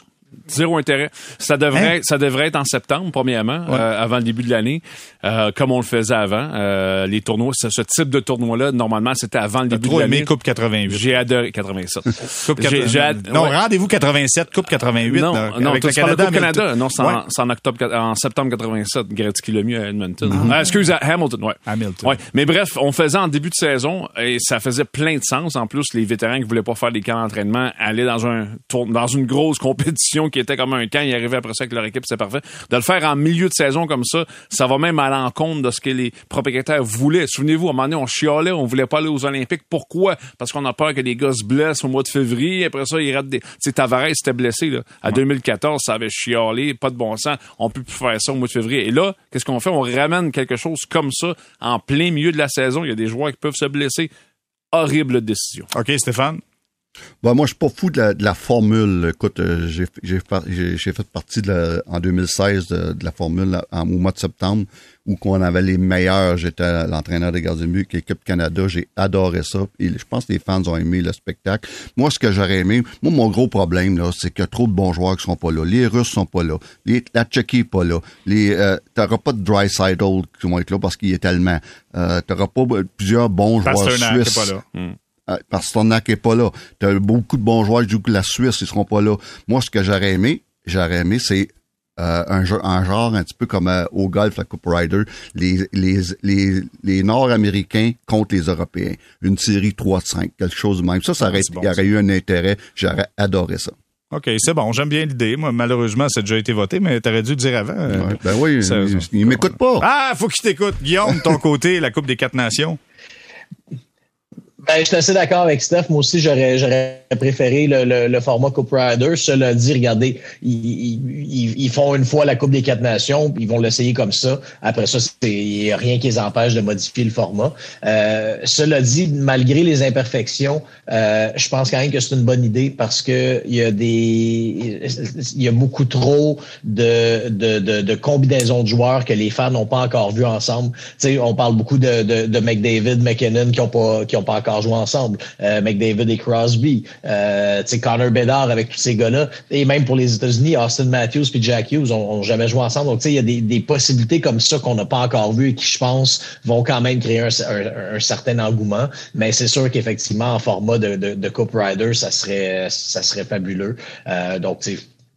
Zéro intérêt. Ça devrait, hein? ça devrait être en septembre, premièrement, euh, avant le début de l'année, euh, comme on le faisait avant. Euh, les tournois, ce, ce type de tournoi-là, normalement, c'était avant le début de l'année. Coupe 88. J'ai adoré 87. coupe 87. Non, rendez-vous 87, Coupe 88. Non, non, avec le Canada. Coupe Canada? Non, c'est en, en, octobre, en septembre 87. Gretzky l'a mieux à Edmonton. Mm excusez, Hamilton, ouais. Hamilton. Ouais. Mais bref, on faisait en début de saison et ça faisait plein de sens. En plus, les vétérans qui voulaient pas faire des camps d'entraînement allaient dans un dans une grosse compétition qui était comme un camp, ils arrivaient après ça avec leur équipe, c'est parfait. De le faire en milieu de saison comme ça, ça va même à l'encontre de ce que les propriétaires voulaient. Souvenez-vous, à un moment donné, on chialait, on voulait pas aller aux Olympiques. Pourquoi? Parce qu'on a peur que les gars se blessent au mois de février. Après ça, ils ratent des... Tu sais, Tavares était blessé, là. À 2014, ça avait chialé, pas de bon sens. On peut plus faire ça au mois de février. Et là, qu'est-ce qu'on fait? On ramène quelque chose comme ça en plein milieu de la saison. Il y a des joueurs qui peuvent se blesser. Horrible décision. OK, Stéphane? Ben, moi, je suis pas fou de la, formule. Écoute, euh, j'ai fait partie de en 2016 de, la formule en, au mois de septembre où on avait les meilleurs. J'étais l'entraîneur des gardiens de but, l'équipe Canada. J'ai adoré ça. Et je pense que les fans ont aimé le spectacle. Moi, ce que j'aurais aimé, moi, mon gros problème, là, c'est qu'il y a trop de bons joueurs qui sont pas là. Les Russes sont pas là. Les, la Tchéquie pas là. Les, euh, t'auras pas de dry side qui vont être là parce qu'il est tellement. Euh, t'auras pas plusieurs bons joueurs suisses. Pas là. Hmm. Euh, parce que Stonac est pas là. Tu as beaucoup de bons joueurs du la Suisse, ils seront pas là. Moi, ce que j'aurais aimé, j'aurais aimé, c'est euh, un, un, genre un petit peu comme euh, au golf, la Coupe Ryder, les, les, les, les Nord-Américains contre les Européens. Une série 3-5, quelque chose de même. Ça, ça aurait, il y aurait eu un intérêt. J'aurais adoré ça. OK, c'est bon, j'aime bien l'idée. Moi, malheureusement, ça a déjà été voté, mais t'aurais dû le dire avant. ben oui, il, il m'écoute pas. Ah, faut qu'il t'écoute. Guillaume, ton côté, la Coupe des quatre nations. Ben, je suis assez d'accord avec Steph. Moi aussi, j'aurais, préféré le, le, format Cup Rider. Cela dit, regardez, ils, ils, font une fois la Coupe des quatre nations, ils vont l'essayer comme ça. Après ça, il n'y a rien qui les empêche de modifier le format. Euh, cela dit, malgré les imperfections, euh, je pense quand même que c'est une bonne idée parce que il y a des, il y a beaucoup trop de, de, de, combinaisons de joueurs que les fans n'ont pas encore vu ensemble. Sais, on parle beaucoup de, de, de McDavid, McKinnon qui n'ont pas, qui ont pas encore jouer ensemble. Euh, McDavid et Crosby, euh, Connor Bedard avec tous ces gars-là. Et même pour les États-Unis, Austin Matthews et Jack Hughes ont, jamais joué ensemble. Donc, il y a des, possibilités comme ça qu'on n'a pas encore vues et qui, je pense, vont quand même créer un, certain engouement. Mais c'est sûr qu'effectivement, en format de, de, de Cup Rider, ça serait, ça serait fabuleux. Euh, donc,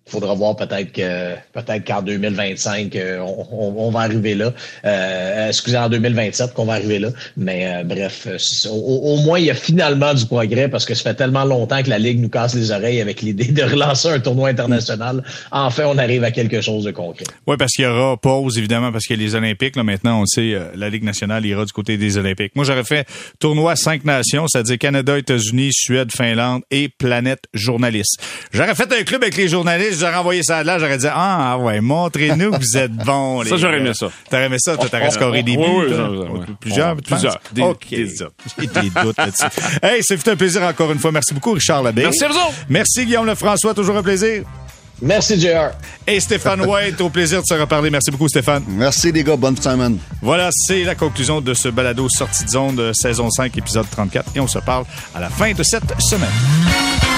il faudra voir peut-être que peut-être qu'en 2025 euh, on, va arriver là. Euh, excusez en 2027 qu'on va arriver là. Mais euh, bref, euh, au, moins il y a finalement du progrès parce que ça fait tellement longtemps que la ligue nous casse les oreilles avec l'idée de relancer un tournoi international. Enfin, on arrive à quelque chose de concret. Oui, parce qu'il y aura pause évidemment parce a les Olympiques. Là maintenant, on sait la ligue nationale ira du côté des Olympiques. Moi, j'aurais fait tournoi cinq nations, c'est-à-dire Canada, États-Unis, Suède, Finlande et planète journaliste. J'aurais fait un club avec les journalistes j'aurais envoyé ça là, j'aurais dit Ah ouais, montrez-nous que vous êtes bons. Les ça, j'aurais aimé ça. T'aurais aimé ça, t'aurais scoré des buts. Oui, oui, plusieurs, plusieurs. Des, J'ai des doutes là-dessus. hey, c'est un plaisir encore une fois. Merci beaucoup, Richard Labbé. Merci à vous Merci, Guillaume Lefrançois. Toujours un plaisir. Merci, JR. Et Stéphane White, au plaisir de se reparler. Merci beaucoup, Stéphane. Merci, les gars. Bonne semaine. Voilà, c'est la conclusion de ce balado sortie de zone de saison 5, épisode 34. Et on se parle à la fin de cette semaine.